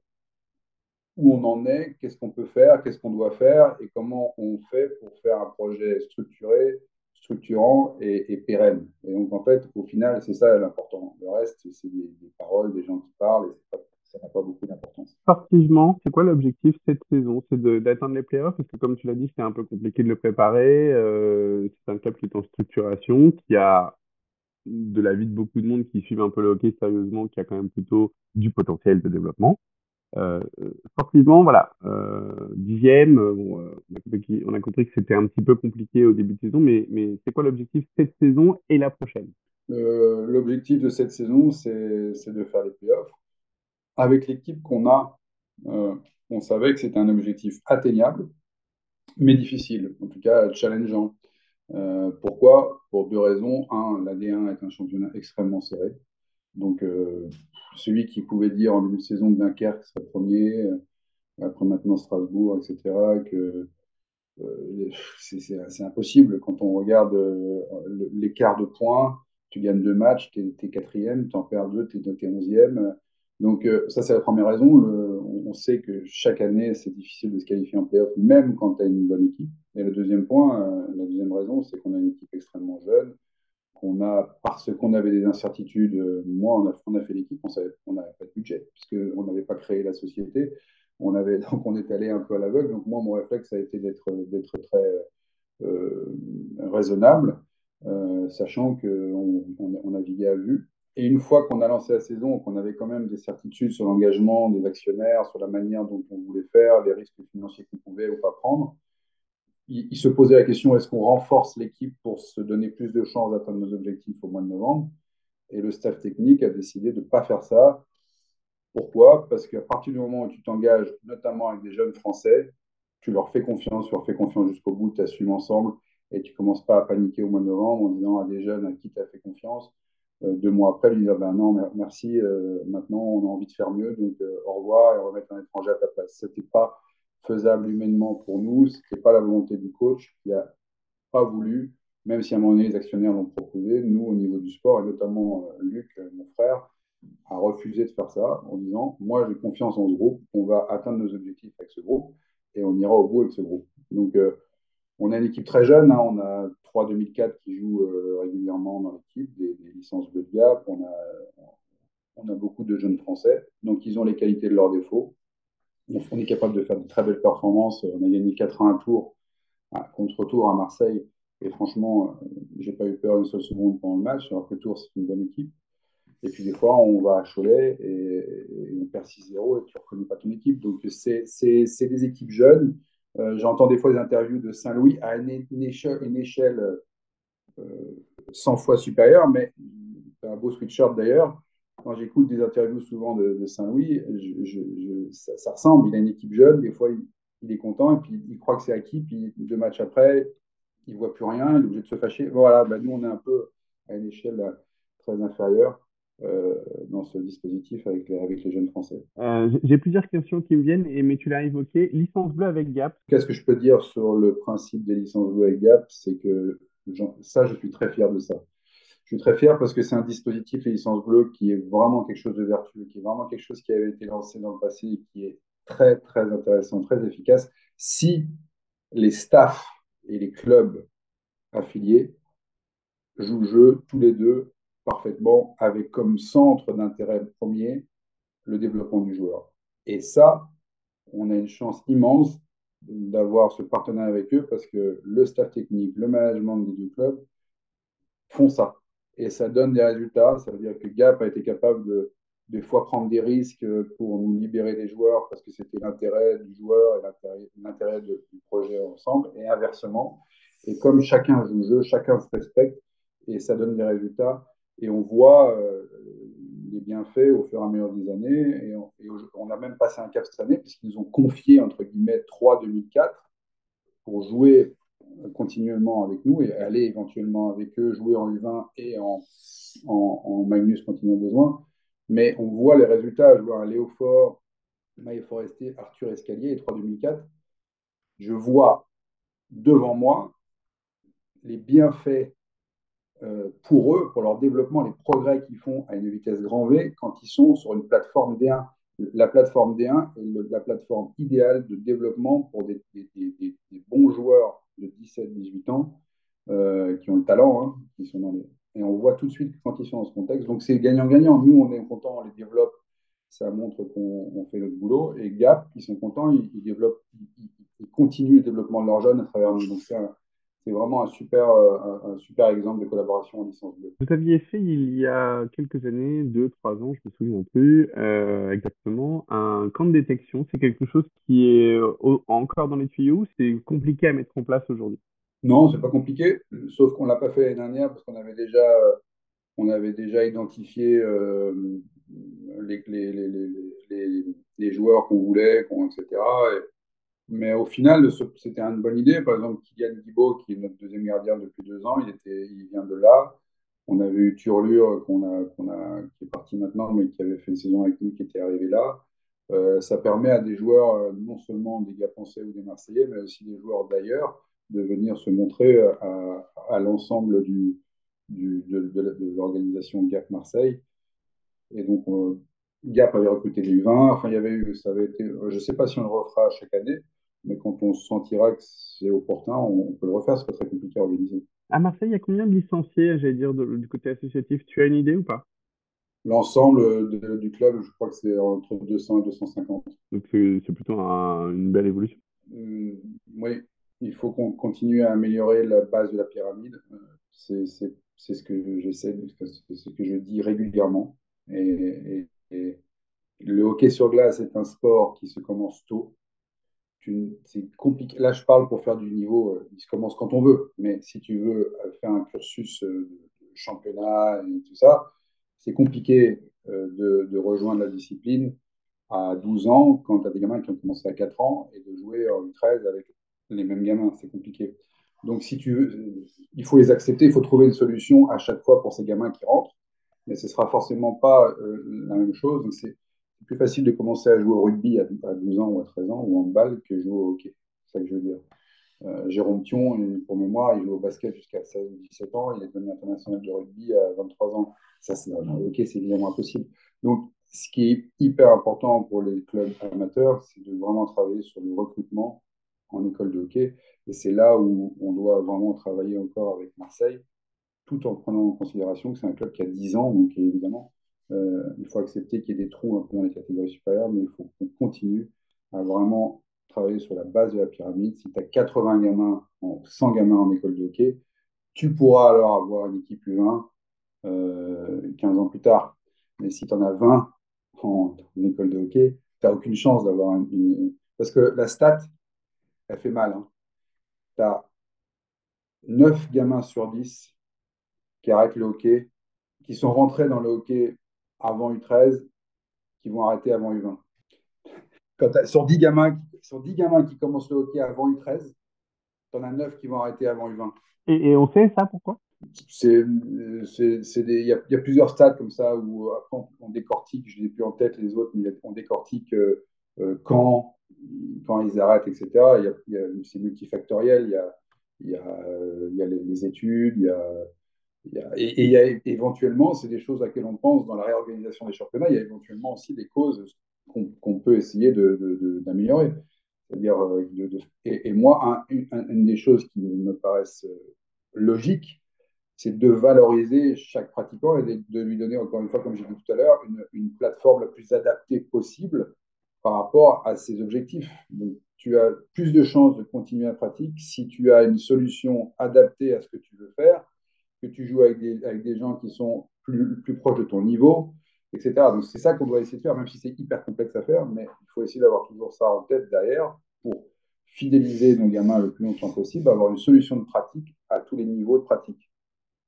B: où on en est, qu'est-ce qu'on peut faire, qu'est-ce qu'on doit faire, et comment on fait pour faire un projet structuré, structurant et, pérenne. Et donc, en fait, au final, c'est ça l'important. Le reste, c'est des, paroles, des gens qui parlent, et ça n'a pas beaucoup d'importance.
D: Sportivement, c'est quoi l'objectif cette saison? C'est d'atteindre les playoffs? Parce que, comme tu l'as dit, c'est un peu compliqué de le préparer. Euh, c'est un club qui est en structuration, qui a de la vie de beaucoup de monde qui suivent un peu le hockey sérieusement, qui a quand même plutôt du potentiel de développement. Euh, sportivement, voilà, euh, dixième, euh, bon, euh, on, a compris, on, a compris, que c'était un petit peu compliqué au début de saison, mais, mais c'est quoi l'objectif cette saison et la prochaine?
B: L'objectif de cette saison, c'est de faire les playoffs. Avec l'équipe qu'on a, on savait que c'était un objectif atteignable, mais difficile, en tout cas challengeant. pourquoi? Pour deux raisons. Un, l'AD1 est un championnat extrêmement serré. Donc, celui qui pouvait dire en début de saison que Dunkerque serait premier, euh, après maintenant Strasbourg, etc., que euh, c'est impossible. Quand on regarde euh, l'écart de points, tu gagnes deux matchs, tu es, quatrième, tu en perds deux, tu es, onzième. Donc ça, c'est la première raison. On sait que chaque année, c'est difficile de se qualifier en playoff, même quand tu as une bonne équipe. Et le deuxième point, la deuxième raison, c'est qu'on a une équipe extrêmement jeune on a, parce qu'on avait des incertitudes, euh, moi, on a, on a fait l'équipe, on n'avait pas de budget, puisqu'on n'avait pas créé la société. On avait, donc, on est allé un peu à l'aveugle. Donc, moi, mon réflexe a été d'être très euh, raisonnable, euh, sachant qu'on on, on naviguait à vue. Et une fois qu'on a lancé la saison, qu'on avait quand même des certitudes sur l'engagement des actionnaires, sur la manière dont on voulait faire, les risques financiers qu'on pouvait ou pas prendre, il, se posait la question est-ce qu'on renforce l'équipe pour se donner plus de chances d'atteindre nos objectifs au mois de novembre? Et le staff technique a décidé de ne pas faire ça. Pourquoi? Parce qu'à partir du moment où tu t'engages, notamment avec des jeunes Français, tu leur fais confiance, tu leur fais confiance jusqu'au bout, tu assumes ensemble et tu commences pas à paniquer au mois de novembre en disant à des jeunes à qui tu as fait confiance. Euh, deux mois après, lui dire ben non, merci, euh, maintenant on a envie de faire mieux, donc euh, au revoir et on va mettre un étranger à ta place. Ce n'était pas faisable humainement pour nous. Ce n'était pas la volonté du coach qui a pas voulu, même si à un moment donné les actionnaires l'ont proposé, nous au niveau du sport, et notamment Luc, mon frère, a refusé de faire ça en disant Moi j'ai confiance en ce groupe, on va atteindre nos objectifs avec ce groupe. et on ira au bout avec ce groupe. Donc, on a une équipe très jeune. Hein. on a trois 2004 qui jouent euh, régulièrement dans l'équipe, des, licences de Gap. On a, beaucoup de jeunes Français. Donc, ils ont les qualités de leurs défauts. On est capable de faire de très belles performances. On a gagné 4 1 tour contre tour à Marseille. Et franchement, euh, j'ai pas eu peur une seule seconde pendant le match, alors que Tours, c'est une bonne équipe. Et puis des fois, on va à Cholet et, on perd 6-0 et tu ne reconnais pas ton équipe. Donc c'est des équipes jeunes. Euh, j'entends des fois des interviews de Saint-Louis à une, échelle, une euh, 100 fois supérieure, mais un beau sweatshirt d'ailleurs. Quand j'écoute des interviews souvent de, Saint-Louis, ça, ressemble. Il a une équipe jeune, des fois il, est content et puis il croit que c'est acquis, puis deux matchs après, il voit plus rien, il est obligé de se fâcher. Voilà, ben nous on est un peu à une échelle très inférieure. Euh, dans ce dispositif avec les, avec les jeunes Français.
D: Euh, j'ai plusieurs questions qui me viennent, et, mais tu l'as évoqué. Licence bleue avec Gap.
B: Qu'est-ce que je peux dire sur le principe des licences bleues avec Gap? C'est que ça, je suis très fier de ça. Je suis très fier parce que c'est un dispositif, les licences bleues, qui est vraiment quelque chose de vertueux, qui est vraiment quelque chose qui avait été lancé dans le passé et qui est très, très intéressant, très efficace. Si les staffs et les clubs affiliés jouent le jeu tous les deux parfaitement avec comme centre d'intérêt premier le développement du joueur. Et ça, on a une chance immense d'avoir ce partenariat avec eux parce que le staff technique, le management des deux clubs font ça. Et ça donne des résultats. Ça veut dire que Gap a été capable de, des fois, prendre des risques pour nous libérer des joueurs parce que c'était l'intérêt du joueur et l'intérêt du projet ensemble, et inversement. Et comme chacun joue le jeu, chacun se respecte, et ça donne des résultats. Et on voit euh, les bienfaits au fur et à mesure des années. Et on, a même passé un cap cette année, puisqu'ils nous ont confié, entre guillemets, 3-2004 pour jouer continuellement avec nous et aller éventuellement avec eux jouer en U20 et en, en, Magnus quand ils ont besoin. Mais on voit les résultats. Je vois un Léo Fort, Maï Forestier, Arthur Escalier et 3-2004. Je vois devant moi les bienfaits euh, pour eux, pour leur développement, les progrès qu'ils font à une vitesse grand V quand ils sont sur une plateforme D1. La plateforme D1 est la plateforme idéale de développement pour des, bons joueurs de 17-18 ans euh, qui ont le talent, hein, qui sont dans et on voit tout de suite quand ils sont dans ce contexte. Donc c'est gagnant-gagnant. Nous, on est content, on les développe, ça montre qu'on fait notre boulot. Et Gap, ils sont contents, ils, développent, ils, continuent le développement de leurs jeunes à travers nous. Donc vraiment un super, euh, un, super exemple de collaboration en licence bleue.
D: Vous aviez fait il y a quelques années, deux, trois ans, je me souviens plus euh, exactement, un camp de détection. C'est quelque chose qui est encore dans les tuyaux C'est compliqué à mettre en place aujourd'hui?
B: Non, c'est pas compliqué, sauf qu'on l'a pas fait l'année dernière parce qu'on avait déjà, on avait déjà identifié euh, les, les, les, les, joueurs qu'on voulait, etc. Et, mais au final, c'était une bonne idée. Par exemple, Kylian Guibault, qui est notre deuxième gardien depuis deux ans, il, était, il vient de là. On avait eu Turlure, qu'on a, qu'on a, qui est parti maintenant, mais qui avait fait une saison avec nous, qui était arrivé là. Euh, ça permet à des joueurs, euh, non seulement des gars français ou des Marseillais, mais aussi des joueurs d'ailleurs, de venir se montrer à, l'ensemble de, l'organisation Gap Marseille. Et donc, euh, Gap avait recruté des U20. Enfin, il y avait eu, ça avait été, je ne sais pas si on le refera chaque année, mais quand on sentira que c'est opportun, on, peut le refaire, c'est pas très compliqué à organiser.
D: À Marseille, il y a combien de licenciés, j'allais dire, du côté associatif? Tu as une idée ou pas?
B: L'ensemble du club, je crois que c'est entre 200 et 250.
D: Donc c'est plutôt une belle évolution.
B: Euh, oui, il faut qu'on continue à améliorer la base de la pyramide. Euh, c'est ce que j'essaie, c'est ce que je dis régulièrement. et, le hockey sur glace est un sport qui se commence tôt c'est compliqué. Là, je parle pour faire du niveau, euh, il se commence quand on veut, mais si tu veux euh, faire un cursus euh, de championnat et tout ça, c'est compliqué de, rejoindre la discipline à 12 ans quand tu as des gamins qui ont commencé à 4 ans et de jouer en 13 avec les mêmes gamins, c'est compliqué. Donc, si tu il faut les accepter, il faut trouver une solution à chaque fois pour ces gamins qui rentrent, mais ce sera forcément pas la même chose. C'est plus facile de commencer à jouer au rugby à, 12 ans ou à 13 ans ou en balle que jouer au hockey. C'est ça que je veux dire. Euh, Jérôme Thion, pour mémoire, il joue au basket jusqu'à 16 ou 17 ans. Il est devenu international de rugby à 23 ans. Ça, c'est, hockey, c'est évidemment impossible. Donc, ce qui est hyper important pour les clubs amateurs, c'est de vraiment travailler sur le recrutement en école de hockey. Et c'est là où on doit vraiment travailler encore avec Marseille, tout en prenant en considération que c'est un club qui a 10 ans, donc évidemment, euh, il faut accepter qu'il y ait des trous un peu dans les catégories supérieures, mais il faut qu'on continue à vraiment travailler sur la base de la pyramide. Si tu as 80 gamins, 100 gamins en école de hockey, tu pourras alors avoir une équipe U20 euh, 15 ans plus tard. Mais si tu en as 20 en, école de hockey, tu n'as aucune chance d'avoir une, Parce que la stat, elle fait mal. Tu as 9 gamins sur 10 qui arrêtent le hockey, qui sont rentrés dans le hockey avant U13, qui vont arrêter avant U20. Quand sur, 10 gamins, sur 10 gamins qui commencent le hockey avant U13, tu en as 9 qui vont arrêter avant U20.
D: Et, on sait ça pourquoi?
B: Il y, a plusieurs stades comme ça où après on, décortique, je n'ai plus en tête les autres, mais on décortique euh, euh, quand, quand ils arrêtent, etc. Il y a, c'est multifactoriel, il y a, il y a, il y a les, études, y a, il y a, et, il y a éventuellement, c'est des choses à laquelle on pense dans la réorganisation des championnats, il y a éventuellement aussi des causes qu'on peut essayer d'améliorer. C'est-à-dire, euh, et, moi, une des choses qui me paraissent logiques, c'est de valoriser chaque pratiquant et de, lui donner, encore une fois, comme j'ai dit tout à l'heure, une, une, plateforme la plus adaptée possible par rapport à ses objectifs. Donc, tu as plus de chances de continuer la pratique si tu as une solution adaptée à ce que tu veux faire, que tu joues avec des, avec des gens qui sont plus, plus proches de ton niveau, etc. Donc, c'est ça qu'on doit essayer de faire, même si c'est hyper complexe à faire, mais il faut essayer d'avoir toujours ça en tête derrière pour fidéliser nos gamins le plus longtemps possible, avoir une solution de pratique à tous les niveaux de pratique.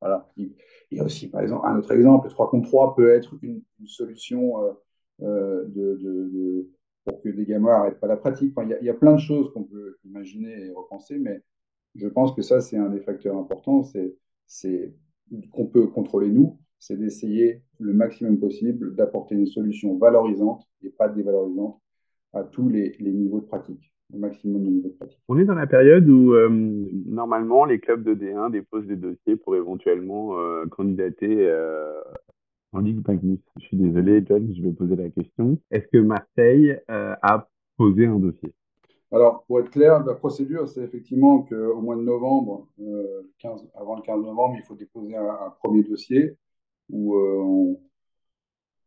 B: Voilà. Il y a aussi, par exemple, un autre exemple, le 3 contre 3 peut être une, solution euh, euh, de, pour que des gamins n'arrêtent pas la pratique. il, y a, plein de choses qu'on peut imaginer et repenser, mais je pense que ça, c'est un des facteurs importants, c'est qu'on peut contrôler nous, c'est d'essayer le maximum possible d'apporter une solution valorisante et pas dévalorisante à tous les niveaux de pratique maximum de niveau de pratique.
D: On est dans la période où euh, normalement les clubs de D1 déposent des dossiers pour éventuellement euh, candidater euh, en Ligue Magnus. Je suis désolé, John, je vais poser la question. Est-ce que Marseille a posé un dossier?
B: Alors, pour être clair, la procédure, c'est effectivement qu'au mois de novembre, 15, avant le 15 novembre, il faut déposer un, premier dossier où on,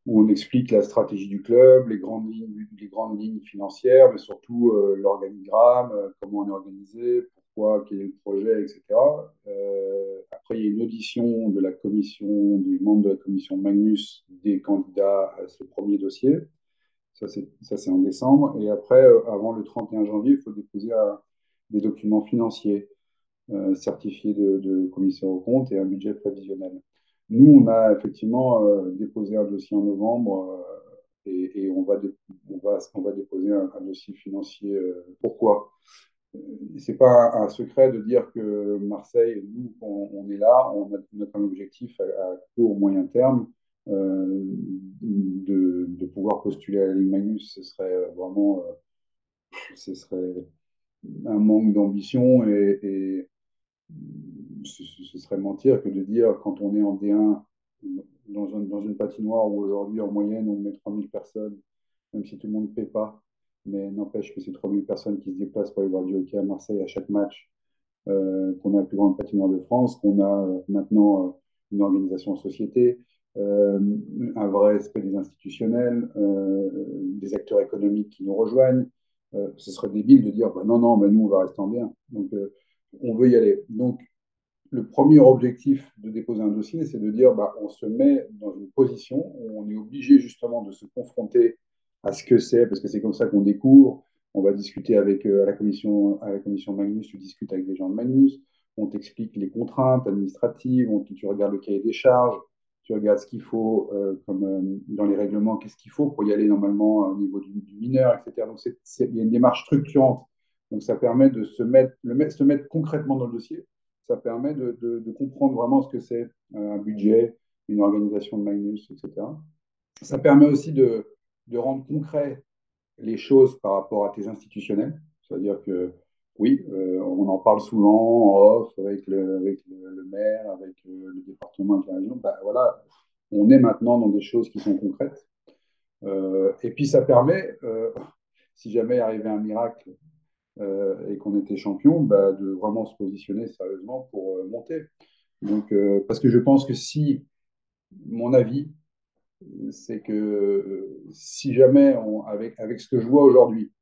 B: où on explique la stratégie du club, les grandes lignes, financières, mais surtout euh, l'organigramme, euh, comment on est organisé, pourquoi, quel est le projet, etc. Euh, après, il y a une audition de la commission, des membres de la commission Magnus, des candidats à ce premier dossier. Ça, c'est en décembre. Et après, avant le 31 janvier, il faut déposer des documents financiers certifiés de, de commissaire aux comptes et un budget prévisionnel. Nous, on a effectivement euh, déposé un dossier en novembre euh, et, on, va on, va, on va déposer un, dossier financier. Euh, pourquoi? Ce n'est pas un, secret de dire que Marseille, nous, on, est là, on a notre objectif à, à court, moyen terme de, de, pouvoir postuler à la Ligue Magnus. Ce serait vraiment ce serait un manque d'ambition et, ce, serait mentir que de dire quand on est en D1 dans, une patinoire où aujourd'hui en moyenne on met 3000 personnes, même si tout le monde ne paie pas, mais n'empêche que c'est 3000 personnes qui se déplacent pour aller voir du hockey à Marseille à chaque match, euh, qu'on a la plus grande patinoire de France, qu'on a euh, maintenant euh, une organisation en société, un vrai respect des institutionnels, des acteurs économiques qui nous rejoignent. ce serait débile de dire bah non, non, bah nous on va rester en D1. Donc on veut y aller. Donc le premier objectif de déposer un dossier, c'est de dire bah, on se met dans une position où on est obligé justement de se confronter à ce que c'est, parce que c'est comme ça qu'on découvre. On va discuter avec euh, à la commission à la commission Magnus, tu discutes avec des gens de Magnus, on t'explique les contraintes administratives, on, tu regardes le cahier des charges, tu regardes ce qu'il faut euh, comme euh, dans les règlements, qu'est-ce qu'il faut pour y aller normalement au niveau du, mineur, etc. Donc il y a une démarche structurante. Donc ça permet de se mettre, le, se mettre concrètement dans le dossier ça permet de, comprendre vraiment ce que c'est euh, un budget, une organisation de Magnus, etc. Ça permet aussi de, rendre concret les choses par rapport à tes institutionnels. C'est-à-dire que, oui, euh, on en parle souvent en off avec le, maire, avec euh, le département, avec la région. Ben, voilà, on est maintenant dans des choses qui sont concrètes. et puis ça permet, si jamais arrivait un miracle et qu'on était champion, bah, de vraiment se positionner sérieusement pour monter. Donc, parce que je pense que si, mon avis, c'est que si jamais, avec, avec ce que je vois aujourd'hui,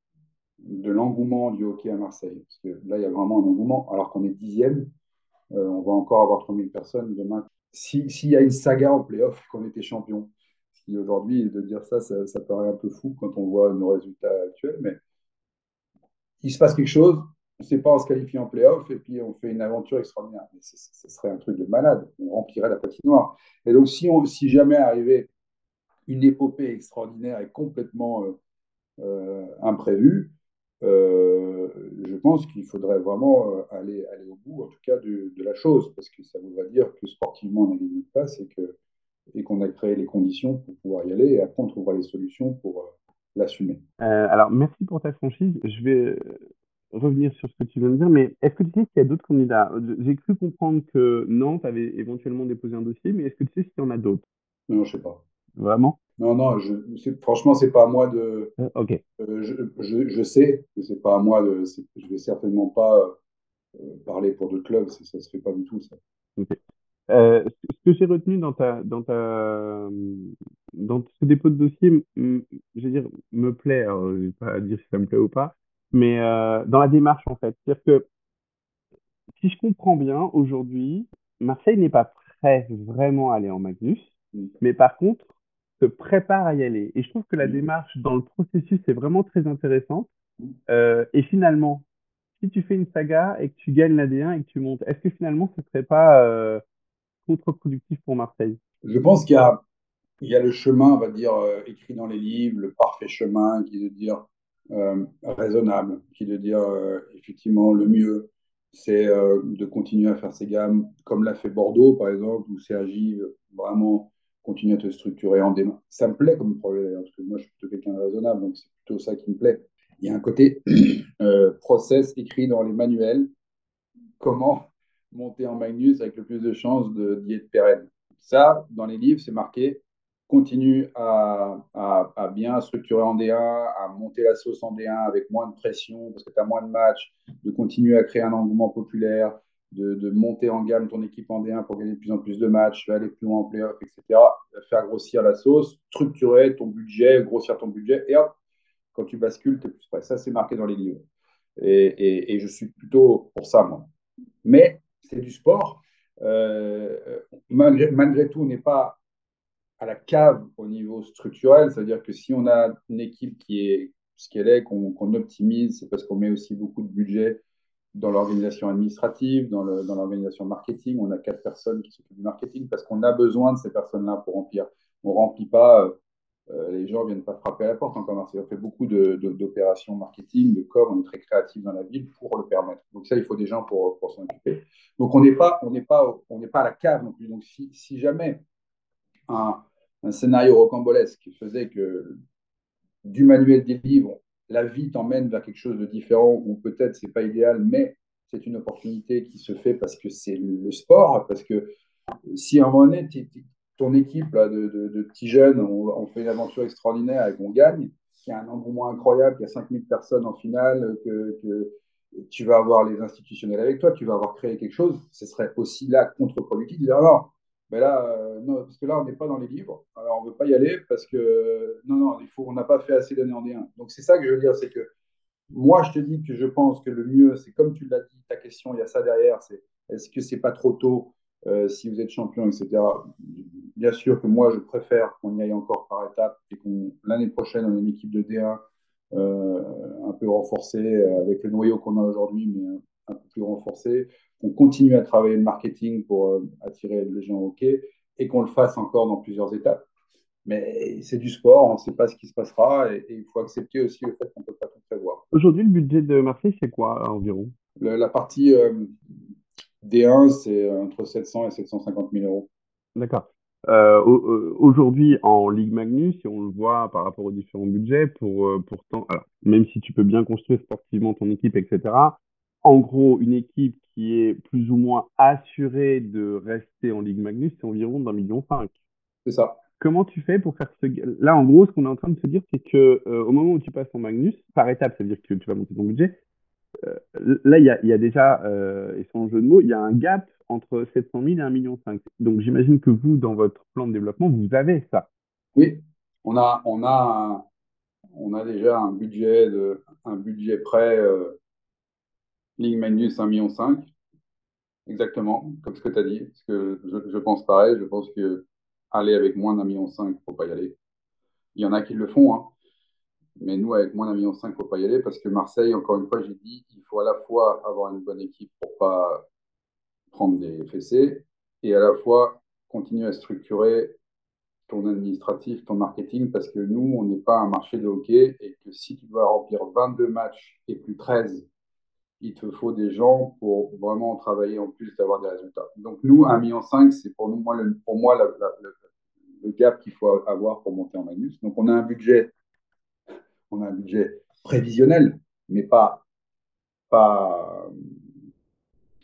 B: de l'engouement du hockey à Marseille, parce que là, il y a vraiment un engouement, alors qu'on est dixième, euh, on va encore avoir 3000 personnes demain. S'il y a une saga en playoff, qu'on était champion, ce qui aujourd'hui, de dire ça, ça, ça, paraît un peu fou quand on voit nos résultats actuels, mais il se passe quelque chose, on ne sait pas, on se qualifie en playoff, et puis on fait une aventure extraordinaire. ce serait un truc de malade, on remplirait la patinoire. Et donc, si, si jamais arrivait une épopée extraordinaire et complètement euh, euh, imprévue, je pense qu'il faudrait vraiment euh, aller, aller au bout, en tout cas, de, de la chose, parce que ça voudrait dire que sportivement, on a gagné de place et que et qu'on a créé les conditions pour pouvoir y aller, et après, on trouvera les solutions pour euh, l'assumer.
D: Euh, alors, merci pour ta franchise. Je vais revenir sur ce que tu viens de dire, mais est-ce que tu sais s'il y a d'autres candidats? J'ai cru comprendre que Nantes avait éventuellement déposé un dossier, mais est-ce que tu sais s'il y en a d'autres?
B: Non, je ne sais pas.
D: Vraiment?
B: Non, non, je, franchement, c'est pas à moi de.
D: Euh, ok.
B: Euh, je, je, je, sais que c'est pas à moi de. Je vais certainement pas euh, parler pour d'autres clubs, ça, se fait pas du tout, ça.
D: ce que j'ai retenu dans ta, dans ta, dans ce dépôt de dossier, je veux dire, me plaît. Alors, je vais pas dire si ça me plaît ou pas, mais dans la démarche en fait, c'est-à-dire que si je comprends bien, aujourd'hui, Marseille n'est pas prêt vraiment à aller en Magnus, mm. mais par contre, se prépare à y aller. Et je trouve que la démarche dans le processus est vraiment très intéressante. Euh, et finalement, si tu fais une saga et que tu gagnes la D1 et que tu montes, est-ce que finalement ce serait pas euh, contre-productif pour Marseille?
B: Je pense qu'il y a, il y a le chemin, on va dire, euh, écrit dans les livres, le parfait chemin qui est de dire raisonnable, qui est de dire effectivement le mieux, c'est de continuer à faire ces gammes, comme l'a fait Bordeaux par exemple, où Sergi vraiment continuer à te structurer en démarche. Ça me plaît comme projet parce que moi je suis plutôt quelqu'un de raisonnable, donc c'est plutôt ça qui me plaît. Il y a un côté euh, process écrit dans les manuels, comment monter en Magnus avec le plus de chances d'y être pérenne? Ça, dans les livres, c'est marqué continue à, à, à, bien structurer en D1, à monter la sauce en D1 avec moins de pression parce que tu as moins de matchs, de continuer à créer un engouement populaire, de, monter en gamme ton équipe en D1 pour gagner de plus en plus de matchs, aller plus loin en playoff, etc. Faire grossir la sauce, structurer ton budget, grossir ton budget, et hop, quand tu bascules, tu es plus prêt. Ça, c'est marqué dans les livres. Et, je suis plutôt pour ça, moi. Mais c'est du sport. Euh, malgré, tout, on n'est pas à la cave au niveau structurel. C'est-à-dire que si on a une équipe qui est ce qu'elle est, qu'on optimise, c'est parce qu'on met aussi beaucoup de budget dans l'organisation administrative, dans l'organisation marketing. On a quatre personnes qui s'occupent du marketing parce qu'on a besoin de ces personnes-là pour remplir. On ne remplit pas, euh, euh, les gens ne viennent pas frapper à la porte en commerce. On fait beaucoup d'opérations marketing, de com, on est très créatif dans la ville pour le permettre. Donc ça, il faut des gens pour, s'en occuper. Donc on n'est pas, pas, pas à la cave non plus. Donc si, si jamais un scénario rocambolesque faisait que du manuel des livres, la vie t'emmène vers quelque chose de différent ou peut-être c'est pas idéal, mais c'est une opportunité qui se fait parce que c'est le sport, parce que si à un moment donné, ton équipe de, petits jeunes, on, fait une aventure extraordinaire et qu'on gagne, qu'il y a un engouement incroyable, qu'il y a 5000 personnes en finale, que, tu vas avoir les institutionnels avec toi, tu vas avoir créé quelque chose, ce serait aussi là contre-productif de dire non, mais là, euh, non, parce que là, on n'est pas dans les livres. Alors, on ne veut pas y aller parce que, non, non, il faut, on n'a pas fait assez d'années en D1. Donc, c'est ça que je veux dire, c'est que moi, je te dis que je pense que le mieux, c'est comme tu l'as dit, ta question, il y a ça derrière, c'est est-ce que c'est pas trop tôt euh, si vous êtes champion, etc. Bien sûr que moi, je préfère qu'on y aille encore par étapes et qu'on l'année prochaine, on ait une équipe de D1 euh, un peu renforcée avec le noyau qu'on a aujourd'hui, mais un peu plus renforcé, qu'on continue à travailler le marketing pour euh, attirer les gens au hockey et qu'on le fasse encore dans plusieurs étapes. Mais c'est du sport, on ne sait pas ce qui se passera et, il faut accepter aussi le fait qu'on ne peut pas tout prévoir.
D: Aujourd'hui, le budget de Marseille, c'est quoi environ?
B: La partie euh, D1, c'est entre 700 et 750 000 euros.
D: D'accord. Euh, aujourd'hui, en Ligue Magnus, si on le voit par rapport aux différents budgets, pour, pourtant, alors, même si tu peux bien construire sportivement ton équipe, etc., en gros, une équipe qui est plus ou moins assurée de rester en Ligue Magnus, c'est environ d'un million cinq.
B: C'est ça.
D: comment tu fais pour faire ce... Là, en gros, ce qu'on est en train de se dire, c'est que euh, au moment où tu passes en Magnus, par étape, ça veut dire que tu vas monter ton budget, euh, là, il y a, y a, déjà, euh, et sans jeu de mots, il y a un gap entre 700 000 et 1,5 million. Donc, j'imagine que vous, dans votre plan de développement, vous avez ça.
B: Oui, on a, on a, on a déjà un budget, de, un budget prêt, euh, Ligue Magnus 1,5 million. Exactement, comme ce que tu as dit. Parce que je, je, pense pareil, je pense que aller avec moins d'un million cinq, faut pas y aller. Il y en a qui le font, hein. mais nous, avec moins d'un million cinq, faut pas y aller parce que Marseille, encore une fois, j'ai dit, il faut à la fois avoir une bonne équipe pour pas prendre des fessées et à la fois continuer à structurer ton administratif, ton marketing, parce que nous, on n'est pas un marché de hockey et que si tu dois remplir 22 matchs et plus 13 il te faut des gens pour vraiment travailler en plus d'avoir des résultats. Donc nous, 1,5 million, c'est pour, nous, moi, le, pour moi le, gap qu'il faut avoir pour monter en Magnus. Donc on a un budget, on a un budget prévisionnel, mais pas, pas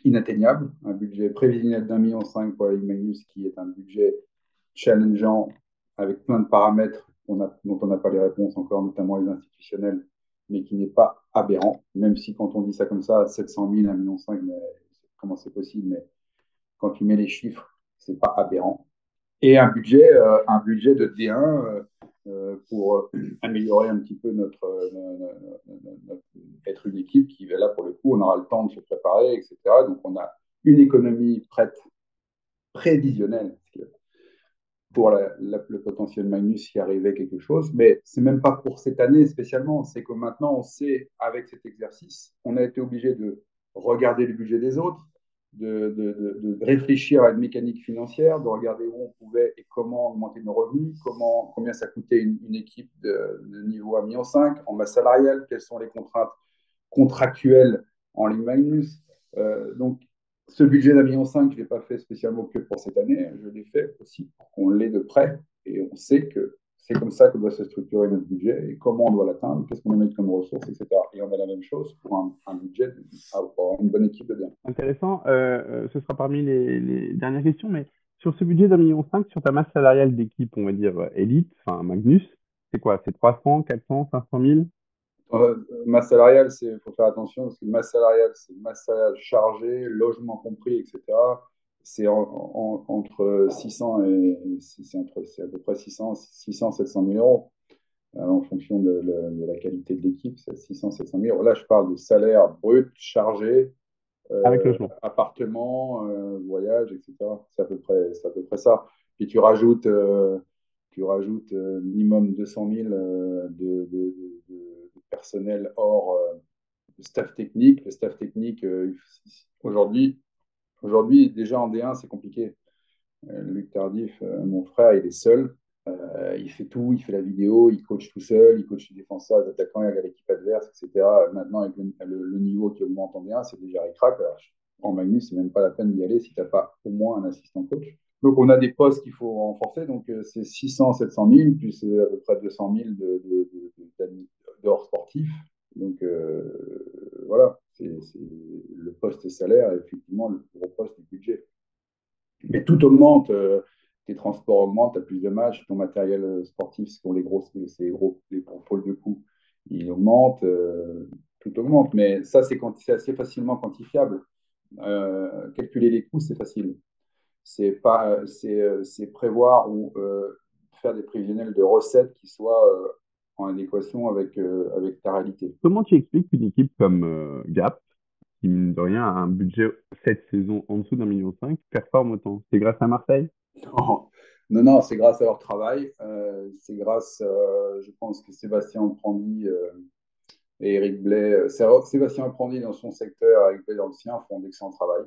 B: inatteignable. Un budget prévisionnel d'un million cinq pour la Ligue Magnus, qui est un budget challengeant avec plein de paramètres dont on n'a pas les réponses encore, notamment les institutionnels, mais qui n'est pas aberrant, même si quand on dit ça comme ça, 700 000, 1,5 million, mais comment c'est possible, mais quand tu mets les chiffres, c'est pas aberrant. Et un budget, euh, un budget de D1 euh, euh, pour améliorer un petit peu notre, être une équipe qui va là pour le coup, on aura le temps de se préparer, etc. Donc on a une économie prête, prévisionnelle, pour le potentiel Magnus qui arrivait quelque chose, mais c'est même pas pour cette année spécialement, c'est que maintenant on sait avec cet exercice, on a été obligé de regarder le budget des autres, de, de, de, réfléchir à une mécanique financière, de regarder où on pouvait et comment augmenter nos revenus, comment, combien ça coûtait une, une équipe de, niveau 1,5 million en masse salariale, quelles sont les contraintes contractuelles en ligne Magnus. Euh, donc ce budget d'un million cinq, je ne l'ai pas fait spécialement que pour cette année, je l'ai fait aussi pour qu'on l'ait de près et on sait que c'est comme ça que doit se structurer notre budget et comment on doit l'atteindre, qu'est-ce qu'on doit mettre comme ressources, etc. Et on a la même chose pour un, budget, pour avoir une bonne équipe de bien.
D: Intéressant. Euh, ce sera parmi les, les, dernières questions, mais sur ce budget d'un million cinq, sur ta masse salariale d'équipe, on va dire élite, enfin Magnus, c'est quoi? C'est 300, 400, 500 000
B: euh, masse salariale, il faut faire attention parce que masse salariale, c'est masse salariale chargée, logement compris, etc. C'est en, en, entre 600 et c'est entre c'est à peu près 600, 600 700 000 euros euh, en fonction de, de, de, la qualité de l'équipe. C'est 600 700 000 euros. Là, je parle de salaire brut chargé,
D: euh, avec logement,
B: appartement, euh, voyage, etc. C'est à peu près, c'est à peu près ça. Puis tu rajoutes, euh, tu rajoutes minimum 200 000 de, de, de personnel hors euh, staff technique. Le staff technique, euh, aujourd'hui, aujourd'hui, déjà en D1, c'est compliqué. Euh, Luc Tardif, mon frère, il est seul. il fait tout, il fait la vidéo, il coach tout seul, il coach les défenseurs, les attaquants, il regarde l'équipe adverse, etc. Maintenant, avec le, niveau qui augmente en D1, c'est déjà ricrac. En Magnus, c'est même pas la peine d'y aller si tu n'as pas au moins un assistant coach. Donc, on a des postes qu'il faut renforcer. Donc, c'est 600, 700 000, puis c'est à peu près 200 000 de, de, de, de dehors sportif. Donc euh, voilà, c'est le poste salaire effectivement le gros poste du budget. Mais tout augmente, euh, tes transports augmentent, tu as plus de matchs, ton matériel sportif, ce sont les gros, les gros, les pôles de coûts, il augmente, euh, tout augmente. Mais ça, c'est assez facilement quantifiable. Calculer les coûts, c'est facile. C'est pas, c'est prévoir ou faire des prévisionnels de recettes qui soient en adéquation avec, euh, avec ta réalité.
D: Comment tu expliques qu'une équipe comme euh, Gap, qui mine de rien a un budget cette saison en dessous d'un million cinq, performe autant? C'est grâce à Marseille?
B: Non, non, non c'est grâce à leur travail. Euh, c'est grâce, je pense que Sébastien Prandi et Eric Blais, Sébastien Prandi dans son secteur, Eric Blais dans le sien, font d'excellent travail.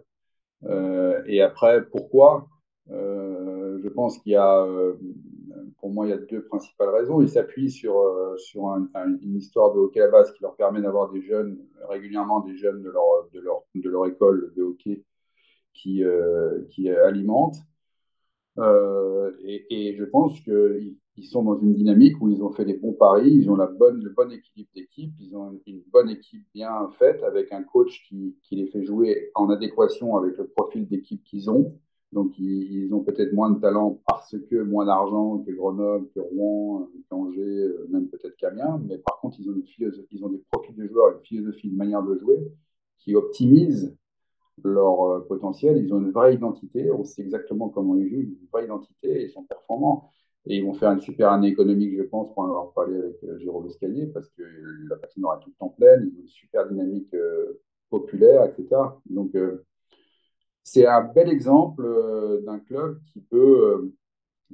B: et après, pourquoi? Je pense qu'il y a pour moi, il y a deux principales raisons. Ils s'appuient sur, euh, sur un, un, une histoire de hockey à base qui leur permet d'avoir des jeunes, régulièrement des jeunes de leur, de leur, de leur école de hockey qui, euh, qui alimentent. Euh, et, je pense qu'ils ils sont dans une dynamique où ils ont fait les bons paris, ils ont la bonne, le bon équilibre d'équipe, ils ont une bonne équipe bien faite avec un coach qui, qui les fait jouer en adéquation avec le profil d'équipe qu'ils ont Donc, ils, ont peut-être moins de talent parce que moins d'argent que Grenoble, que Rouen, qu'Angers, même peut-être qu'Amiens. Mais par contre, ils ont, une ils ont des profils de joueurs, une philosophie, une manière de jouer qui optimise leur potentiel. Ils ont une vraie identité. On sait exactement comment ils jouent, une vraie identité. Ils sont performants. Et ils vont faire une super année économique, je pense, pour en avoir parlé avec Jérôme Escalier, parce que la patinoire est tout le temps pleine. Ils ont une super dynamique populaire, etc. Donc, c'est un bel exemple euh, d'un club qui peut, euh,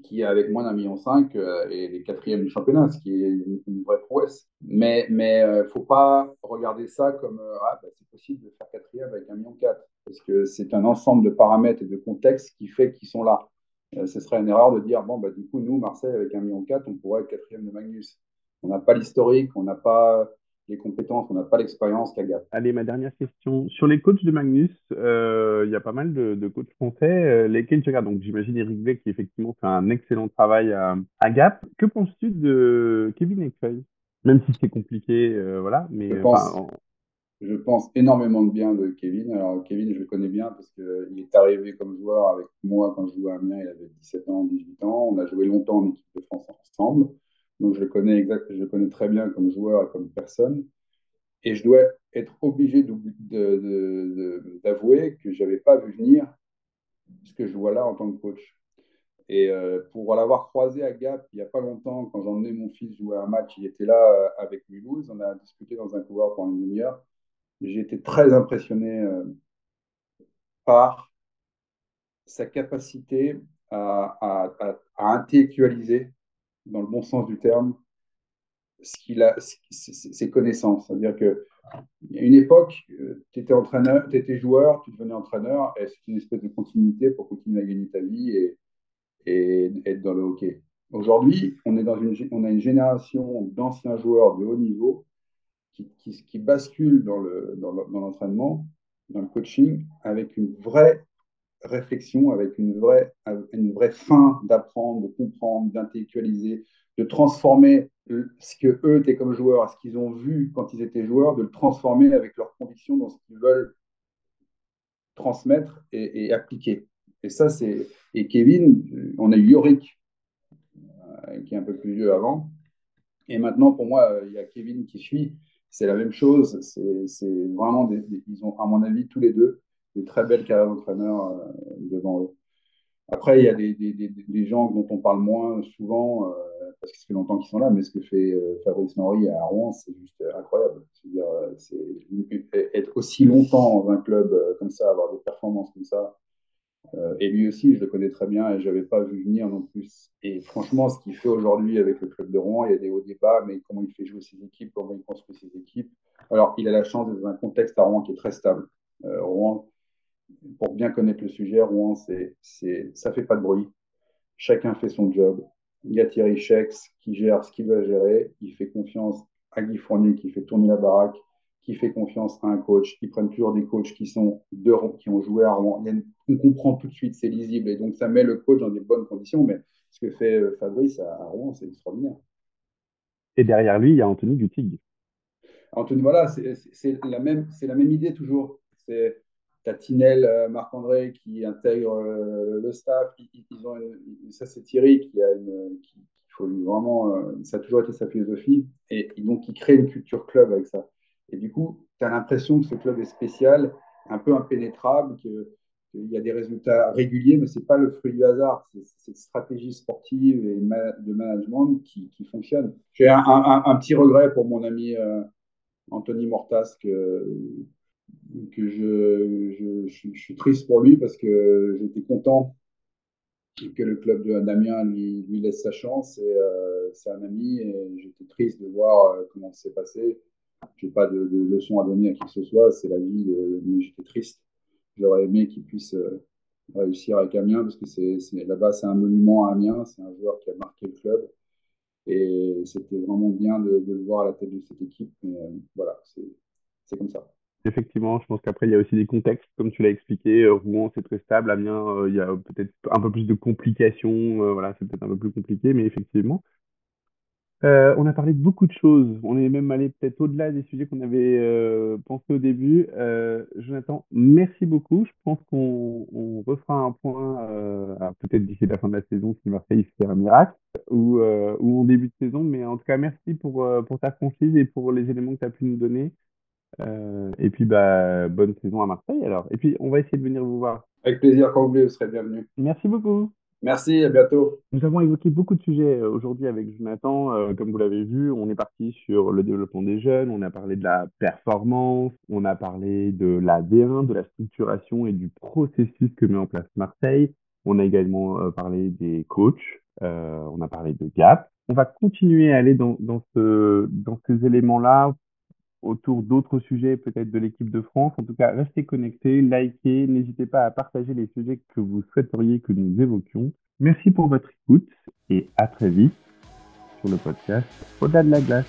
B: qui avec moins d'un million cinq euh, est les quatrièmes du championnat, ce qui est une, vraie prouesse. Mais ne faut pas regarder ça comme ah, bah, c'est possible de faire quatrième avec un million quatre, parce que c'est un ensemble de paramètres et de contextes qui fait qu'ils sont là. ce serait une erreur de dire bon bah du coup nous Marseille avec un million quatre, on pourrait être quatrième de Magnus. On n'a pas l'historique, on n'a pas les compétences, on n'a pas l'expérience qu'à Gap.
D: Allez, ma dernière question. Sur les coachs de Magnus, euh, il y a pas mal de, coachs français. Euh, lesquels tu regardes Donc, j'imagine Eric Vey qui, effectivement, fait un excellent travail à, Gap. Que penses-tu de Kevin Ekfeuille Même si c'est compliqué, euh, voilà. Mais,
B: je, pense, je pense énormément de bien de Kevin. Alors, Kevin, je le connais bien parce qu'il est arrivé comme joueur avec moi quand je jouais à Amiens. Il avait 17 ans, 18 ans. On a joué longtemps en équipe de France ensemble. Donc je le connais exact, je le connais très bien comme joueur et comme personne. Et je dois être obligé d'avouer que je n'avais pas vu venir ce que je vois là en tant que coach. Et euh, pour l'avoir croisé à Gap il n'y a pas longtemps, quand j'emmenais mon fils jouer un match, il était là euh, avec Mulhouse, on a discuté dans un couloir pendant une demi-heure. J'ai été très impressionné euh, par sa capacité à, à intellectualiser dans le bon sens du terme, ses connaissances. C'est-à-dire que y a une époque, euh, tu étais entraîneur, tu joueur, tu devenais entraîneur, et c'est une espèce de continuité pour continuer à gagner ta vie et, être dans le hockey. Aujourd'hui, on, est dans une, on a une génération d'anciens joueurs de haut niveau qui, qui, basculent dans l'entraînement, le, dans, dans le coaching, avec une vraie réflexion, avec une vraie, une vraie fin d'apprendre, de comprendre, d'intellectualiser, de transformer ce que eux étaient comme joueurs, ce qu'ils ont vu quand ils étaient joueurs, de le transformer avec leurs convictions dans ce qu'ils veulent transmettre et, appliquer. Et ça, c'est. Et Kevin, on a eu Yorick, euh, qui est un peu plus vieux avant. Et maintenant, pour moi, il y a Kevin qui suit. C'est la même chose. C'est vraiment. Ils ont, à mon avis, tous les deux, des très belles carrières d'entraîneur euh, devant eux. Après, il y a des, gens dont on parle moins souvent, euh, parce que ça fait longtemps qu'ils sont là, mais ce que fait euh, Fabrice Henry à Rouen, c'est juste incroyable. C'est-à-dire, être aussi longtemps dans un club comme ça, avoir des performances comme ça. et lui aussi, je le connais très bien et je n'avais pas vu venir non plus. Et franchement, ce qu'il fait aujourd'hui avec le club de Rouen, il y a des hauts débats, mais comment il fait jouer ses équipes, comment il construit ses équipes. Alors, il a la chance d'être dans un contexte à Rouen qui est très stable. Rouen, pour bien connaître le sujet, Rouen, c'est, c'est, ça fait pas de bruit. Chacun fait son job. Il y a Thierry Chex qui gère ce qu'il veut gérer. Il fait confiance à Guy Fournier qui fait tourner la baraque, qui fait confiance à un coach. Ils prennent toujours des coachs qui sont de, qui ont joué à Rouen. on comprend tout de suite, c'est lisible et donc ça met le coach dans des bonnes conditions. Mais ce que fait euh, Fabrice à, Rouen, c'est extraordinaire.
D: Et derrière lui, il y a Anthony Dutig.
B: Anthony, voilà, c'est, c'est la même, c'est la même idée toujours. C'est Tinel, euh, Marc-André qui intègre euh, le staff. Ça, c'est Thierry qui a une. Qui, faut vraiment, euh, ça a toujours été sa philosophie. Et, donc, il crée une culture club avec ça. Et du coup, tu as l'impression que ce club est spécial, un peu impénétrable, qu'il y a des résultats réguliers, mais ce n'est pas le fruit du hasard. C'est cette stratégie sportive et de management qui, fonctionne. J'ai un, petit regret pour mon ami Anthony Mortas que je, suis triste pour lui parce que j'étais content que le club de Damien lui, laisse sa chance. Euh, c'est un ami et j'étais triste de voir euh, comment c'est passé. Je n'ai pas de, de, leçon à donner à qui que ce soit, c'est la vie, mais j'étais triste. J'aurais aimé qu'il puisse euh, réussir avec Amiens parce que là-bas, c'est un monument à Amiens, c'est un joueur qui a marqué le club. Et c'était vraiment bien de, de, le voir à la tête de cette équipe. Voilà, c'est comme ça.
D: Effectivement, je pense qu'après, il y a aussi des contextes, comme tu l'as expliqué. Euh, Rouen, c'est très stable. Amiens, euh, il y a peut-être un peu plus de complications. Euh, voilà, c'est peut-être un peu plus compliqué, mais effectivement. On a parlé de beaucoup de choses. On est même allé peut-être au-delà des sujets qu'on avait euh, pensé au début. Jonathan, merci beaucoup. Je pense qu'on on refera un point, peut-être d'ici la fin de la saison si Marseille fait un miracle, ou, ou en début de saison. Mais en tout cas, merci pour, pour ta franchise et pour les éléments que tu as pu nous donner. Euh, et puis, bah, bonne saison à Marseille alors. Et puis, on va essayer de venir vous voir.
B: Avec plaisir, quand vous voulez, vous serez bienvenue.
D: Merci beaucoup.
B: Merci, à bientôt.
D: Nous avons évoqué beaucoup de sujets euh, aujourd'hui avec Jonathan. Euh, comme vous l'avez vu, on est parti sur le développement des jeunes, on a parlé de la performance, on a parlé de la D1, de la structuration et du processus que met en place Marseille. On a également euh, parlé des coachs, euh, on a parlé de Gap. On va continuer à aller dans, dans, ce, dans ces éléments-là autour d'autres sujets, peut-être de l'équipe de France. En tout cas, restez connectés, likez, n'hésitez pas à partager les sujets que vous souhaiteriez que nous évoquions. Merci pour votre écoute et à très vite sur le podcast Au-delà de la glace.